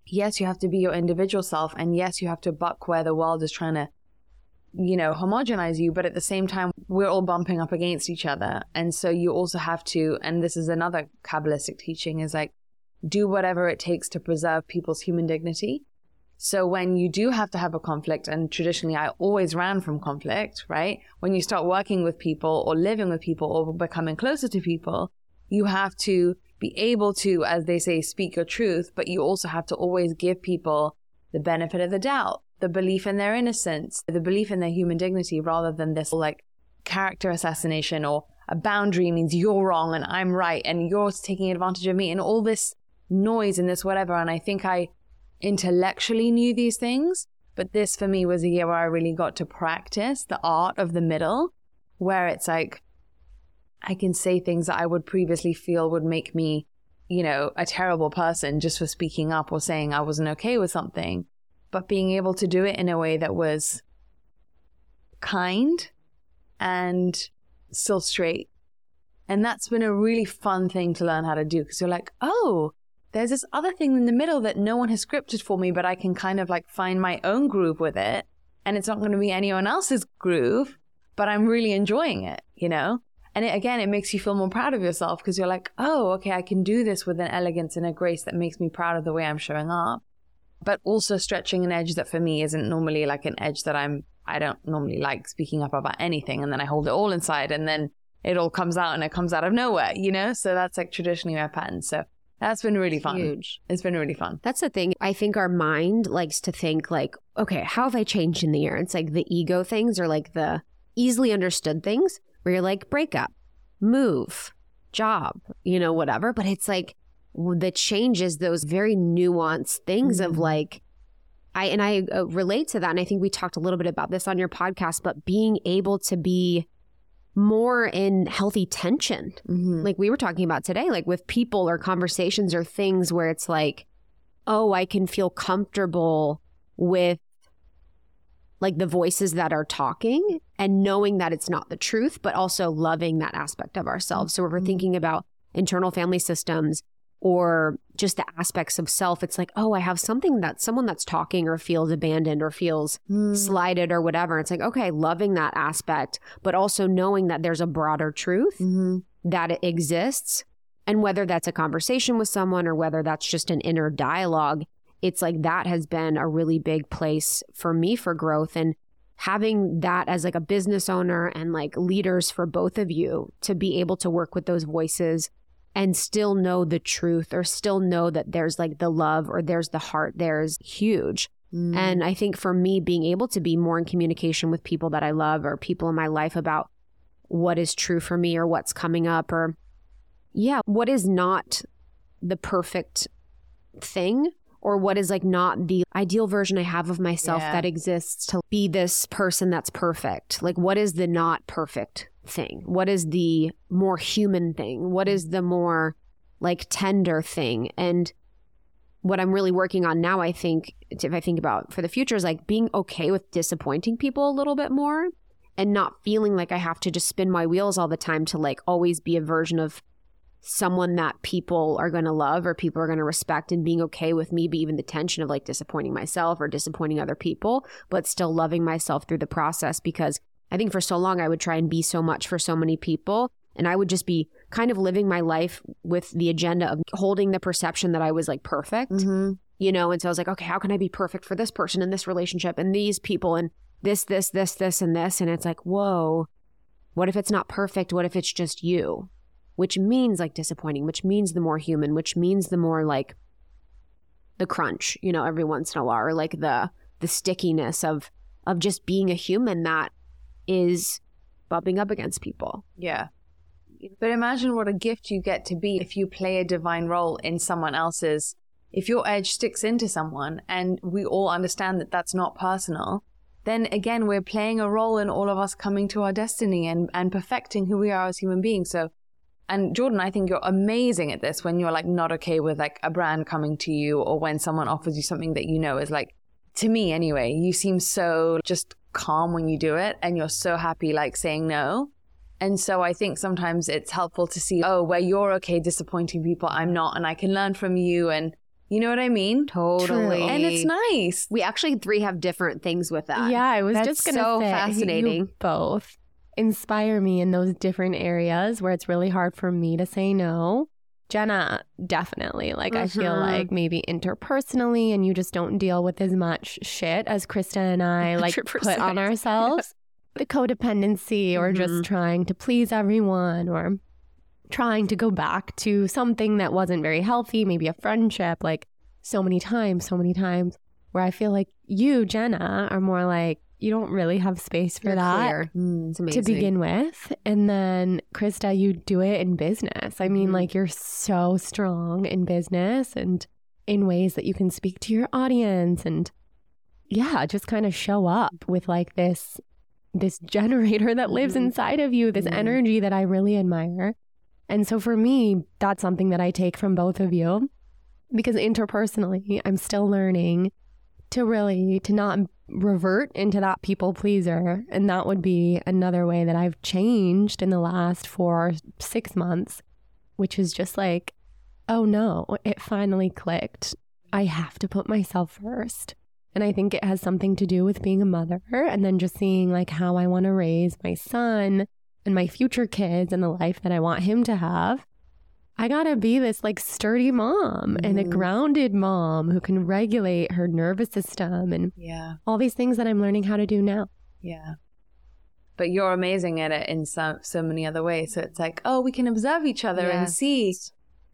yes, you have to be your individual self. And yes, you have to buck where the world is trying to, you know, homogenize you. But at the same time, we're all bumping up against each other. And so you also have to, and this is another Kabbalistic teaching, is like, do whatever it takes to preserve people's human dignity. So when you do have to have a conflict, and traditionally I always ran from conflict, right? When you start working with people or living with people or becoming closer to people, you have to be able to, as they say, speak your truth, but you also have to always give people the benefit of the doubt, the belief in their innocence, the belief in their human dignity, rather than this like character assassination or a boundary means you're wrong and I'm right and you're taking advantage of me and all this noise and this whatever. And I think I intellectually knew these things, but this for me was a year where I really got to practice the art of the middle, where it's like I can say things that I would previously feel would make me, you know, a terrible person just for speaking up or saying I wasn't okay with something, but being able to do it in a way that was kind and still straight. And that's been a really fun thing to learn how to do because you're like, oh, there's this other thing in the middle that no one has scripted for me, but I can kind of like find my own groove with it. And it's not going to be anyone else's groove, but I'm really enjoying it, you know? And it, again, it makes you feel more proud of yourself because you're like, oh, okay, I can do this with an elegance and a grace that makes me proud of the way I'm showing up. But also stretching an edge that for me isn't normally like an edge that I'm I don't normally like speaking up about anything and then I hold it all inside and then it all comes out and it comes out of nowhere, you know? So that's like traditionally my pattern. So that's been really fun. Huge. It's been really fun. That's the thing. I think our mind likes to think like, okay, how have I changed in the year? It's like the ego things or like the easily understood things where you're like breakup, move, job, you know, whatever. But it's like the changes, those very nuanced things mm-hmm. of like, I and I uh, relate to that, and I think we talked a little bit about this on your podcast. But being able to be more in healthy tension, mm-hmm. like we were talking about today, like with people or conversations or things where it's like, oh, I can feel comfortable with like the voices that are talking and knowing that it's not the truth, but also loving that aspect of ourselves. So if we're mm-hmm. thinking about internal family systems, or just the aspects of self. It's like, oh, I have something that someone that's talking or feels abandoned or feels mm. slighted or whatever. It's like, okay, loving that aspect, but also knowing that there's a broader truth mm-hmm. that it exists. And whether that's a conversation with someone or whether that's just an inner dialogue, it's like that has been a really big place for me for growth. And having that as like a business owner and like leaders for both of you to be able to work with those voices and still know the truth or still know that there's like the love or there's the heart there's huge. Mm. And I think for me, being able to be more in communication with people that I love or people in my life about what is true for me or what's coming up or, yeah, what is not the perfect thing or what is like not the ideal version I have of myself yeah. that exists to be this person that's perfect. Like, what is the not perfect thing? What is the more human thing? What is the more like tender thing? And what I'm really working on now, I think, if I think about for the future, is like being okay with disappointing people a little bit more and not feeling like I have to just spin my wheels all the time to like always be a version of someone that people are going to love or people are going to respect and being okay with maybe even the tension of like disappointing myself or disappointing other people but still loving myself through the process because I think for so long I would try and be so much for so many people. And I would just be kind of living my life with the agenda of holding the perception that I was like perfect, mm-hmm. you know? And so I was like, okay, how can I be perfect for this person in this relationship and these people and this, this, this, this, and this? And it's like, whoa, what if it's not perfect? What if it's just you? Which means like disappointing, which means the more human, which means the more like the crunch, you know, every once in a while, or like the, the stickiness of, of just being a human that is bumping up against people. Yeah. But imagine what a gift you get to be if you play a divine role in someone else's. If your edge sticks into someone and we all understand that that's not personal, then again, we're playing a role in all of us coming to our destiny and, and perfecting who we are as human beings. So, and Jordan, I think you're amazing at this when you're like not okay with like a brand coming to you or when someone offers you something that you know is like, to me anyway, you seem so just calm when you do it and you're so happy like saying no. And so I think sometimes it's helpful to see, oh, where you're okay disappointing people, I'm not, and I can learn from you. And you know what I mean? Totally. True. And it's nice. We actually three have different things with that. Yeah, I was That's just going to so say, fascinating. both inspire me in those different areas where it's really hard for me to say no. Jenna, definitely. Like, mm-hmm. I feel mm-hmm. like maybe interpersonally, and you just don't deal with as much shit as Krista and I like 100%. put on ourselves. the codependency, or mm-hmm. just trying to please everyone, or trying to go back to something that wasn't very healthy, maybe a friendship, like so many times, so many times, where I feel like you, Jenna, are more like, you don't really have space for You're that. Mm. To begin with. And then, Krista, you do it in business. I mean, Mhm. like, you're so strong in business and in ways that you can speak to your audience and, yeah, just kind of show up with like this this generator that lives Mhm. inside of you, this Mhm. energy that I really admire. And so for me, that's something that I take from both of you because interpersonally, I'm still learning to really to not revert into that people pleaser. And that would be another way that I've changed in the last 4 or 6 months which is just like oh no it finally clicked. I have to put myself first. And I think it has something to do with being a mother and then just seeing like how I want to raise my son and my future kids and the life that I want him to have I gotta be this like sturdy mom and a Mhm. grounded mom who can regulate her nervous system and Yeah. all these things that I'm learning how to do now. Yeah. But you're amazing at it in so so many other ways. So it's like, oh, we can observe each other and see.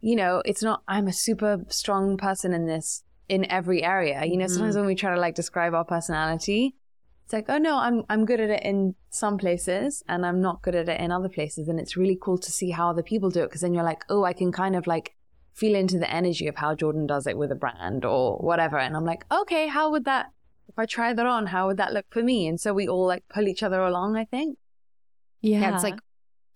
You know, it's not. I'm a super strong person in this in every area. You know, sometimes when we try to like describe our personality, it's like, oh no, I'm I'm good at it in some places and I'm not good at it in other places. And it's really cool to see how other people do it because then you're like, oh, I can kind of like feel into the energy of how Jordan does it with a brand or whatever. And I'm like, okay, how would that if I try that on, how would that look for me? And so we all like pull each other along, I think. Yeah. Yeah, it's like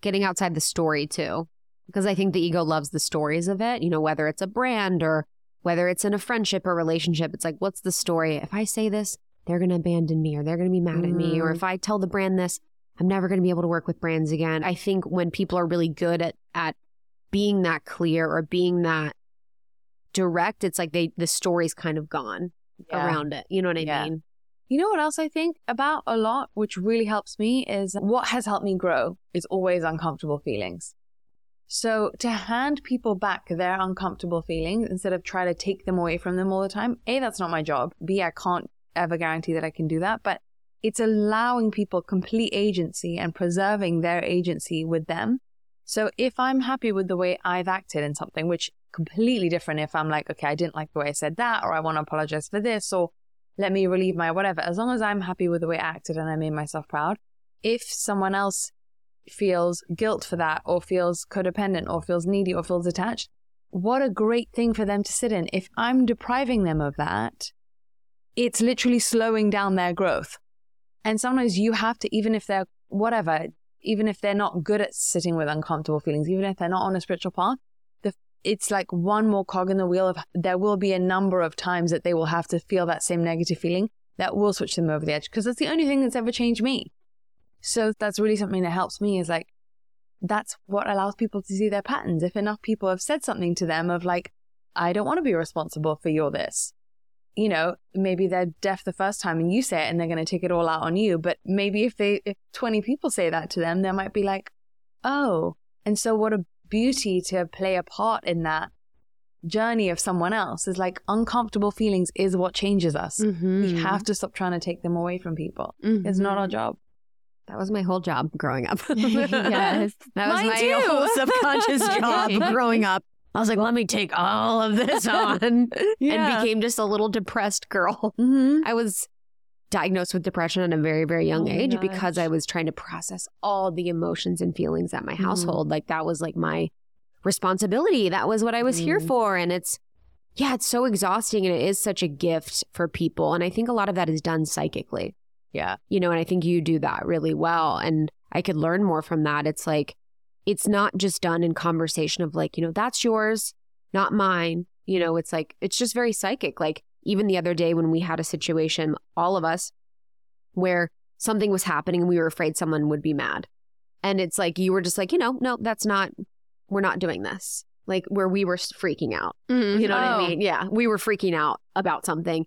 getting outside the story too. Because I think the ego loves the stories of it, you know, whether it's a brand or whether it's in a friendship or relationship. It's like, what's the story? If I say this, they're going to abandon me or they're going to be mad at me. Or Mhm. if I tell the brand this, I'm never going to be able to work with brands again. I think when people are really good at, at being that clear or being that direct, it's like they, the story's kind of gone around it. You know what I Yeah. mean? You know what else I think about a lot, which really helps me, is what has helped me grow is always uncomfortable feelings. So to hand people back their uncomfortable feelings instead of try to take them away from them all the time, A, that's not my job. B, I can't ever guarantee that I can do that. But it's allowing people complete agency and preserving their agency with them. So if I'm happy with the way I've acted in something, which completely different if I'm like, okay, I didn't like the way I said that, or I want to apologize for this, or let me relieve my whatever. As long as I'm happy with the way I acted and I made myself proud, if someone else feels guilt for that, or feels codependent, or feels needy, or feels attached, what a great thing for them to sit in. If I'm depriving them of that, it's literally slowing down their growth. And sometimes you have to, even if they're whatever, even if they're not good at sitting with uncomfortable feelings, even if they're not on a spiritual path, the, it's like one more cog in the wheel of there will be a number of times that they will have to feel that same negative feeling that will switch them over the edge because that's the only thing that's ever changed me. So that's really something that helps me is like, that's what allows people to see their patterns. If enough people have said something to them of like, I don't want to be responsible for your this. You know, maybe they're deaf the first time and you say it and they're going to take it all out on you. But maybe if they, if 20 people say that to them, they might be like, oh. And so what a beauty to play a part in that journey of someone else is like uncomfortable feelings is what changes us. Mm-hmm. We have to stop trying to take them away from people. It's not our job. That was my whole job growing up. yes. That was Mine my too. whole subconscious job growing up. I was like, let me take all of this on and became just a little depressed girl. Mm-hmm. I was diagnosed with depression at a very, very young Oh age because. I was trying to process all the emotions and feelings at my household. Like that was like my responsibility. That was what I was here Mm. for. And it's, yeah, it's so exhausting and it is such a gift for people. And I think a lot of that is done psychically Yeah. you know, and I think you do that really well. And I could learn more from that. It's like, it's not just done in conversation of like, you know, that's yours, not mine. You know, it's like, it's just very psychic. Like, even the other day when we had a situation, all of us, where something was happening and we were afraid someone would be mad. And it's like, you were just like, you know, no, that's not, we're not doing this. Like, where we were freaking out. You know what Oh. I mean? Yeah. We were freaking out about something.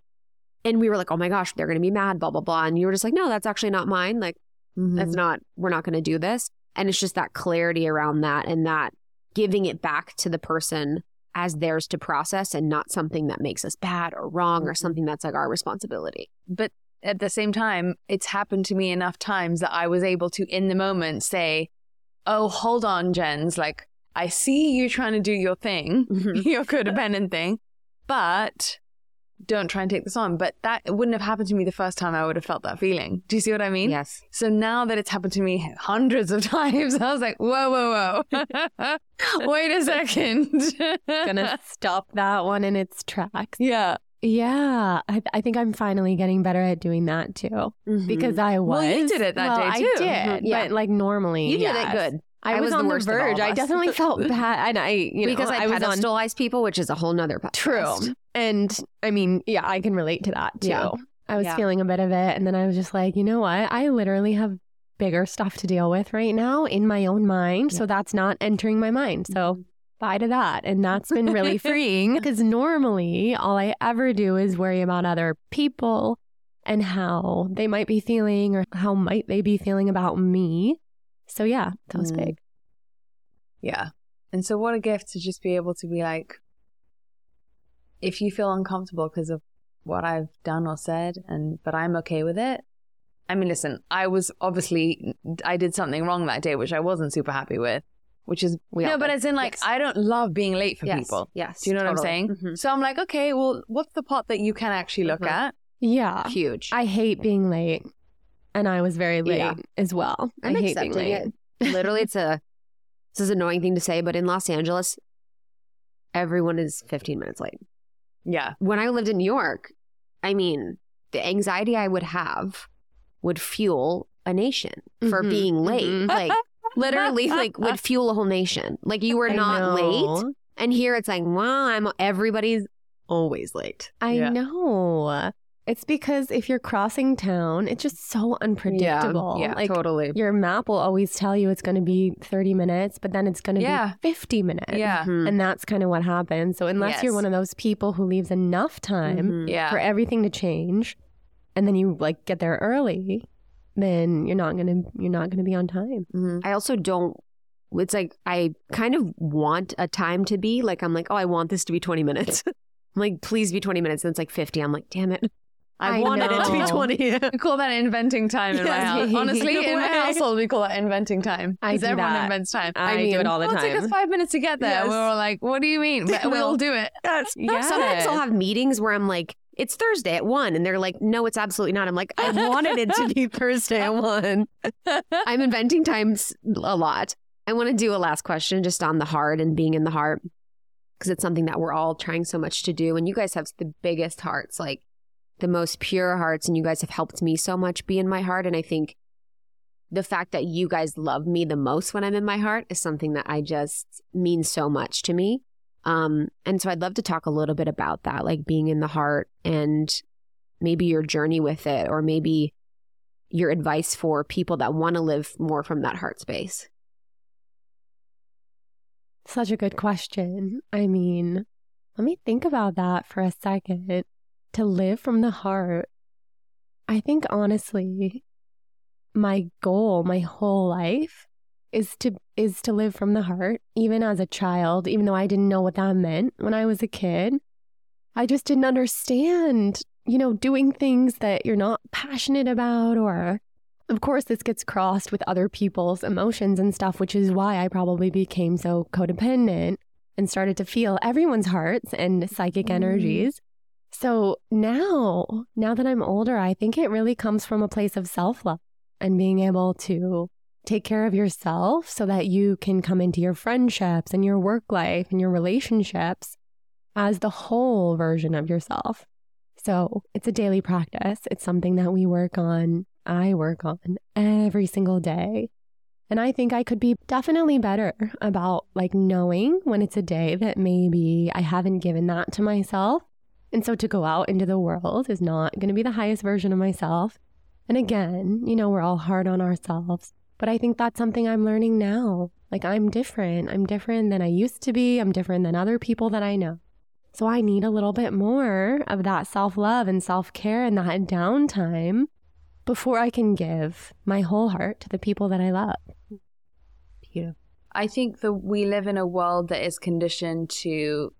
And we were like, oh my gosh, they're going to be mad, blah, blah, blah. And you were just like, no, that's actually not mine. Like, Mm-hmm. that's not, we're not going to do this. And it's just that clarity around that and that giving it back to the person as theirs to process and not something that makes us bad or wrong or something that's like our responsibility. But at the same time, it's happened to me enough times that I was able to, in the moment, say, Oh, hold on, Jens. Like, I see you trying to do your thing, Mhm. your codependent thing, but don't try and take this on. But that wouldn't have happened to me the first time I would have felt that feeling. Do you see what I mean? Yes. So now that it's happened to me hundreds of times, I was like, whoa, whoa, whoa. Wait a second. Gonna stop that one in its tracks. yeah. Yeah, I, I think I'm finally getting better at doing that too because I was. Well, you did it that well, day, too. I did, Mhm. Yeah. but like normally, You did it good. I, I was, was on the, all verge. I definitely felt bad, and I, you know, because I, I was on people, which is a whole nother podcast. True. And I mean, yeah, I can relate to that too. Yeah. I was Yeah. feeling a bit of it. And then I was just like, you know what? I literally have bigger stuff to deal with right now in my own mind. So that's not entering my mind. So bye to that. And that's been really freeing because normally all I ever do is worry about other people and how they might be feeling or how might they be feeling about me. So yeah, that was Mm. big. Yeah. And so, what a gift to just be able to be like, if you feel uncomfortable because of what I've done or said, and but I'm okay with it. I mean, listen, I was obviously I did something wrong that day, which I wasn't super happy with. Which is We all no, but did. as in like Yes. I don't love being late for yes. people. Yes. Do you know what I'm totally. saying? Mhm. So I'm like, okay, well, what's the part that you can actually look Mhm. at? Yeah. Huge. I hate being late. And I was very late Yeah. as well. I'm I hate being late. it. Literally, it's a this is an annoying thing to say, but in Los Angeles, everyone is 15 minutes late. Yeah. When I lived in New York, I mean, the anxiety I would have would fuel a nation for Mhm, being late. mhm. Like literally, like would fuel a whole nation. Like you were not late, and here it's like, well, I'm everybody's always late. I Yeah. know. It's because if you're crossing town, it's just so unpredictable. Yeah. like totally. your map will always tell you it's going to be 30 minutes, but then it's going to Yeah. be 50 minutes. Yeah. Mhm. And that's kind of what happens. So unless you're one of those people who leaves enough time Mhm. Yeah. for everything to change and then you like get there early, then you're not going to you're not going to be on time. Mhm. I also don't. It's like I kind of want a time to be like I'm like, oh, I want this to be 20 minutes. I'm like, please be 20 minutes. And it's like 50. I'm like, damn it. I, I wanted it to be know. 20. We call that inventing time in my house. Honestly, in my household, we call that inventing time. Because everyone that. invents time. I, mean, do it all the well, it took us five minutes to get there. Yes. We were like, what do you mean? We'll Well, do it. Yeah. Sometimes I'll have meetings where I'm like, it's Thursday at one. And they're like, no, it's absolutely not. I'm like, I wanted it to be Thursday at one. I'm inventing times a lot. I want to do a last question just on the heart and being in the heart because it's something that we're all trying so much to do. And you guys have the biggest hearts, like the most pure hearts. And you guys have helped me so much be in my heart. And I think the fact that you guys love me the most when I'm in my heart is something that I just means so much to me. Um, and so I'd love to talk a little bit about that, like being in the heart and maybe your journey with it, or maybe your advice for people that want to live more from that heart space. Such a good question. I mean, let me think about that for a second. To live from the heart, I think honestly, my goal my whole life is to is to live from the heart even as a child even though i didn't know what that meant when i was a kid. I just didn't understand you know doing things that you're not passionate about or of course this gets crossed with other people's emotions and stuff which is why i probably became so codependent and started to feel everyone's hearts and psychic mm. energies so now now that i'm older i think it really comes from a place of self-love and being able to take care of yourself so that you can come into your friendships and your work life and your relationships as the whole version of yourself. So it's a daily practice. It's something that we work on, I work on every single day. And I think I could be definitely better about like knowing when it's a day that maybe I haven't given that to myself. And so to go out into the world is not going to be the highest version of myself. And again, you know, we're all hard on ourselves. But I think that's something I'm learning now. Like, I'm different. I'm different than I used to be. I'm different than other people that I know. So I need a little bit more of that self love and self care and that downtime before I can give my whole heart to the people that I love. Beautiful. I think that we live in a world that is conditioned to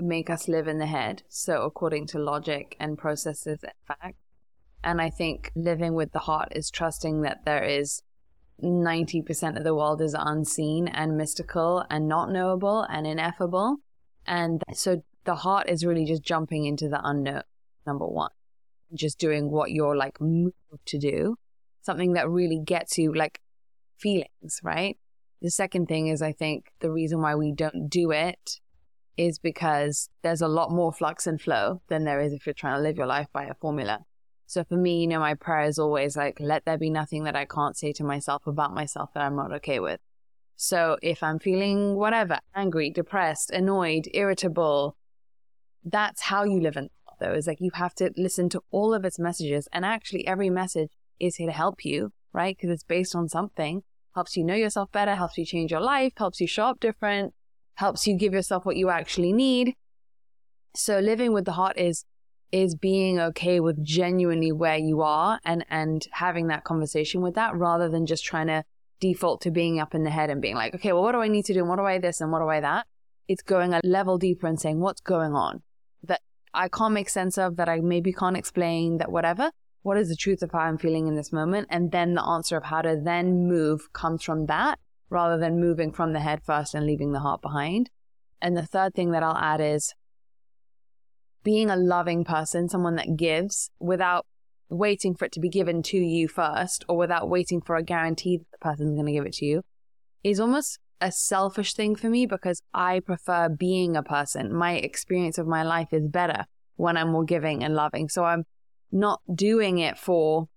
make us live in the head. So, according to logic and processes and fact. And I think living with the heart is trusting that there is 90% of the world is unseen and mystical and not knowable and ineffable. And so the heart is really just jumping into the unknown, number one. Just doing what you're like moved to do, something that really gets you like feelings, right? The second thing is, I think the reason why we don't do it is because there's a lot more flux and flow than there is if you're trying to live your life by a formula. So for me, you know, my prayer is always like, let there be nothing that I can't say to myself about myself that I'm not okay with. So if I'm feeling whatever, angry, depressed, annoyed, irritable, that's how you live in though, is like you have to listen to all of its messages. And actually every message is here to help you, right? Because it's based on something helps you know yourself better, helps you change your life, helps you show up different, helps you give yourself what you actually need. So living with the heart is is being okay with genuinely where you are and and having that conversation with that rather than just trying to default to being up in the head and being like, okay, well, what do I need to do? And what do I this and what do I that? It's going a level deeper and saying, what's going on that I can't make sense of, that I maybe can't explain, that whatever what is the truth of how I'm feeling in this moment? And then the answer of how to then move comes from that rather than moving from the head first and leaving the heart behind. And the third thing that I'll add is being a loving person, someone that gives without waiting for it to be given to you first or without waiting for a guarantee that the person's going to give it to you is almost a selfish thing for me because I prefer being a person. My experience of my life is better when I'm more giving and loving. So I'm not doing it for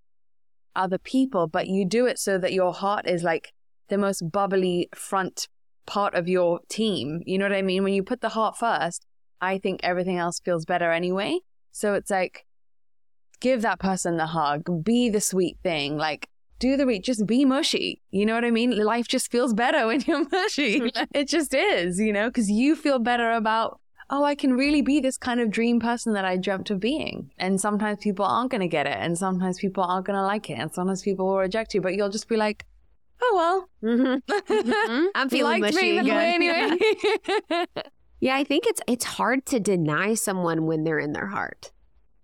other people, but you do it so that your heart is like the most bubbly front part of your team. You know what I mean? When you put the heart first, I think everything else feels better anyway. So it's like, give that person the hug, be the sweet thing, like do the reach, just be mushy. You know what I mean? Life just feels better when you're mushy. it just is, you know, because you feel better about oh, I can really be this kind of dream person that I dreamt of being. And sometimes people aren't going to get it. And sometimes people aren't going to like it. And sometimes people will reject you, but you'll just be like, oh, well. Mm-hmm. I'm feeling Liked mushy anyway. Yeah, I think it's it's hard to deny someone when they're in their heart.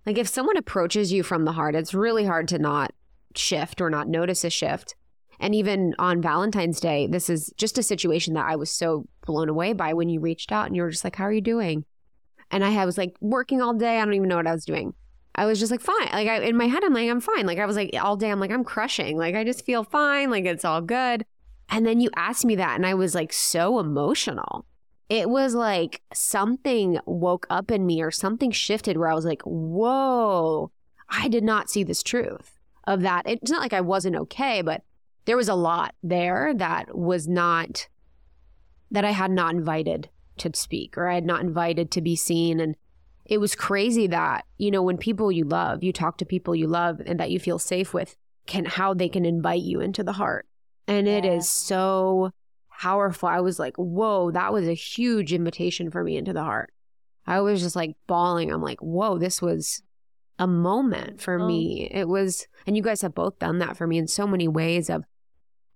Like if someone approaches you from the heart, it's really hard to not shift or not notice a shift. And even on Valentine's Day, this is just a situation that I was so blown away by when you reached out and you were just like, How are you doing? And I was like working all day. I don't even know what I was doing. I was just like, fine. Like I, in my head, I'm like, I'm fine. Like I was like all day, I'm like, I'm crushing. Like I just feel fine. Like it's all good. And then you asked me that, and I was like so emotional. It was like something woke up in me or something shifted where I was like, whoa, I did not see this truth of that. It's not like I wasn't okay, but there was a lot there that was not that I had not invited to speak or I had not invited to be seen and it was crazy that you know when people you love you talk to people you love and that you feel safe with can how they can invite you into the heart. And it is so powerful. I was like whoa that was a huge invitation for me into the heart. I was just like bawling. I'm like whoa this was a moment for oh. me. It was and you guys have both done that for me in so many ways of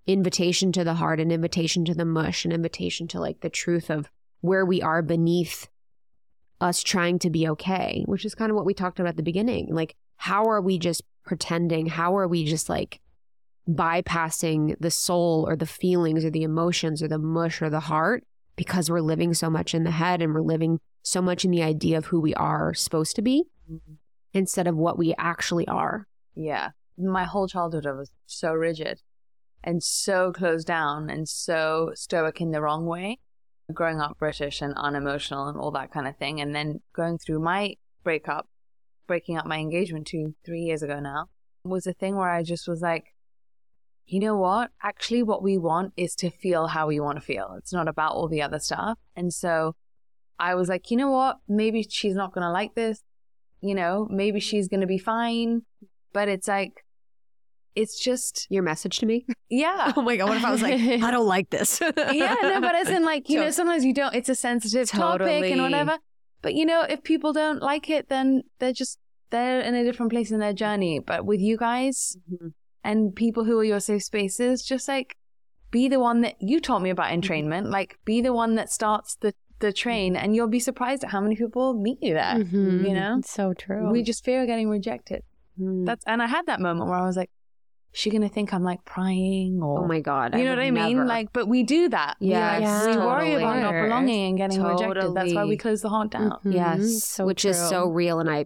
invitation to the heart, an invitation to the mush, an invitation to like the truth of where we are beneath us trying to be okay, which is kind of what we talked about at the beginning. Like, how are we just pretending? How are we just like bypassing the soul or the feelings or the emotions or the mush or the heart because we're living so much in the head and we're living so much in the idea of who we are supposed to be mm-hmm. instead of what we actually are? yeah. My whole childhood, I was so rigid and so closed down and so stoic in the wrong way. Growing up British and unemotional and all that kind of thing. And then going through my breakup, breaking up my engagement two, three years ago now, was a thing where I just was like, you know what? Actually, what we want is to feel how we want to feel. It's not about all the other stuff. And so I was like, you know what? Maybe she's not going to like this. You know, maybe she's going to be fine. But it's like, it's just, Your message to me? yeah. Oh my God, what if I was like, I don't like this? yeah, no, but as in like, you know, sometimes you don't, it's a sensitive topic and whatever. But you know, if people don't like it, then they're just, they're in a different place in their journey. But with you guys Mhm. and people who are your safe spaces, just like be the one that you taught me about entrainment, like be the one that starts the, the train and you'll be surprised at how many people meet you there. Mhm. You know, It's so true. we just fear getting rejected. Mm. That's, and I had that moment where I was like, she going to think I'm like prying or Oh my God. you know what I mean? never. Like, but we do that. We, Yes, like, we worry totally. about not belonging and getting rejected. That's why we close the heart down. Mhm. yes, So which is so real. And I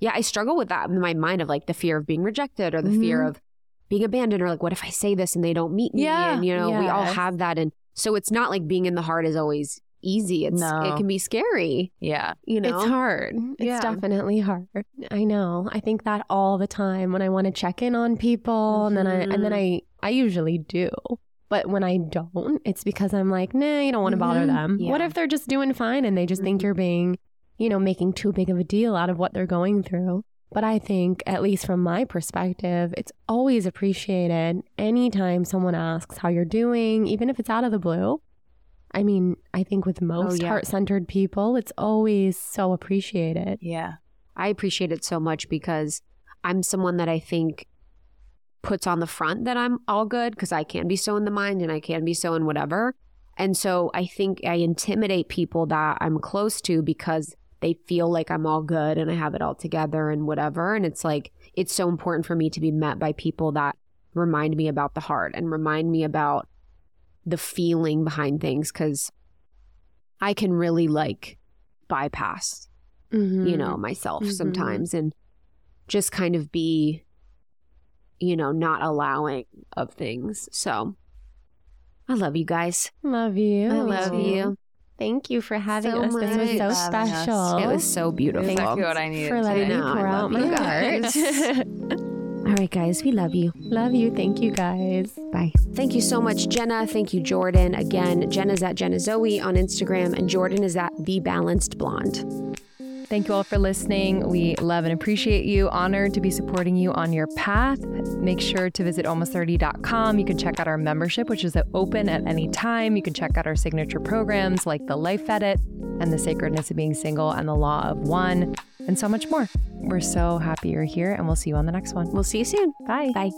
yeah, I struggle with that in my mind of like the fear of being rejected or the fear Mhm. of being abandoned or like, what if I say this and they don't meet me? Yeah. And, you know, we all have that. And so it's not like being in the heart is always easy. It's, No. it can be scary, Yeah. you know? It's hard. It's Yeah. definitely hard. I know. I think that all the time when I want to check in on people and then I and then I I usually do. But when I don't, it's because I'm like, nah, you don't want to bother Mhm. them. What if they're just doing fine and they just think you're being, you know, making too big of a deal out of what they're going through? But I think, at least from my perspective, it's always appreciated anytime someone asks how you're doing, even if it's out of the blue. I mean, I think with oh, most yeah. heart centered people, it's always so appreciated. Yeah. I appreciate it so much because I'm someone that I think puts on the front that I'm all good because I can be so in the mind and I can be so in whatever. And so I think I intimidate people that I'm close to because they feel like I'm all good and I have it all together and whatever. And it's like, it's so important for me to be met by people that remind me about the heart and remind me about the feeling behind things because I can really like bypass Mm-hmm. you know, myself Mhm. sometimes and just kind of be, you know, not allowing of things. So I love you guys. Love you. I love you. Thank you for having So us. This was so Having us. special. It was so beautiful. Exactly what I needed for letting me know, pour out love you my heart. All right, guys, we love you. love you. Thank you, guys. Bye. Thank you so much, Jenna. Thank you, Jordan. Again, Jenna's at Jenna Zoe on Instagram, and Jordan is at The Balanced Blonde. Thank you all for listening. We love and appreciate you. Honored to be supporting you on your path. Make sure to visit almost30.com. You can check out our membership, which is open at any time. You can check out our signature programs like the Life Edit and the Sacredness of Being Single and the Law of One, and so much more. We're so happy you're here, and we'll see you on the next one. We'll see you soon. Bye. Bye.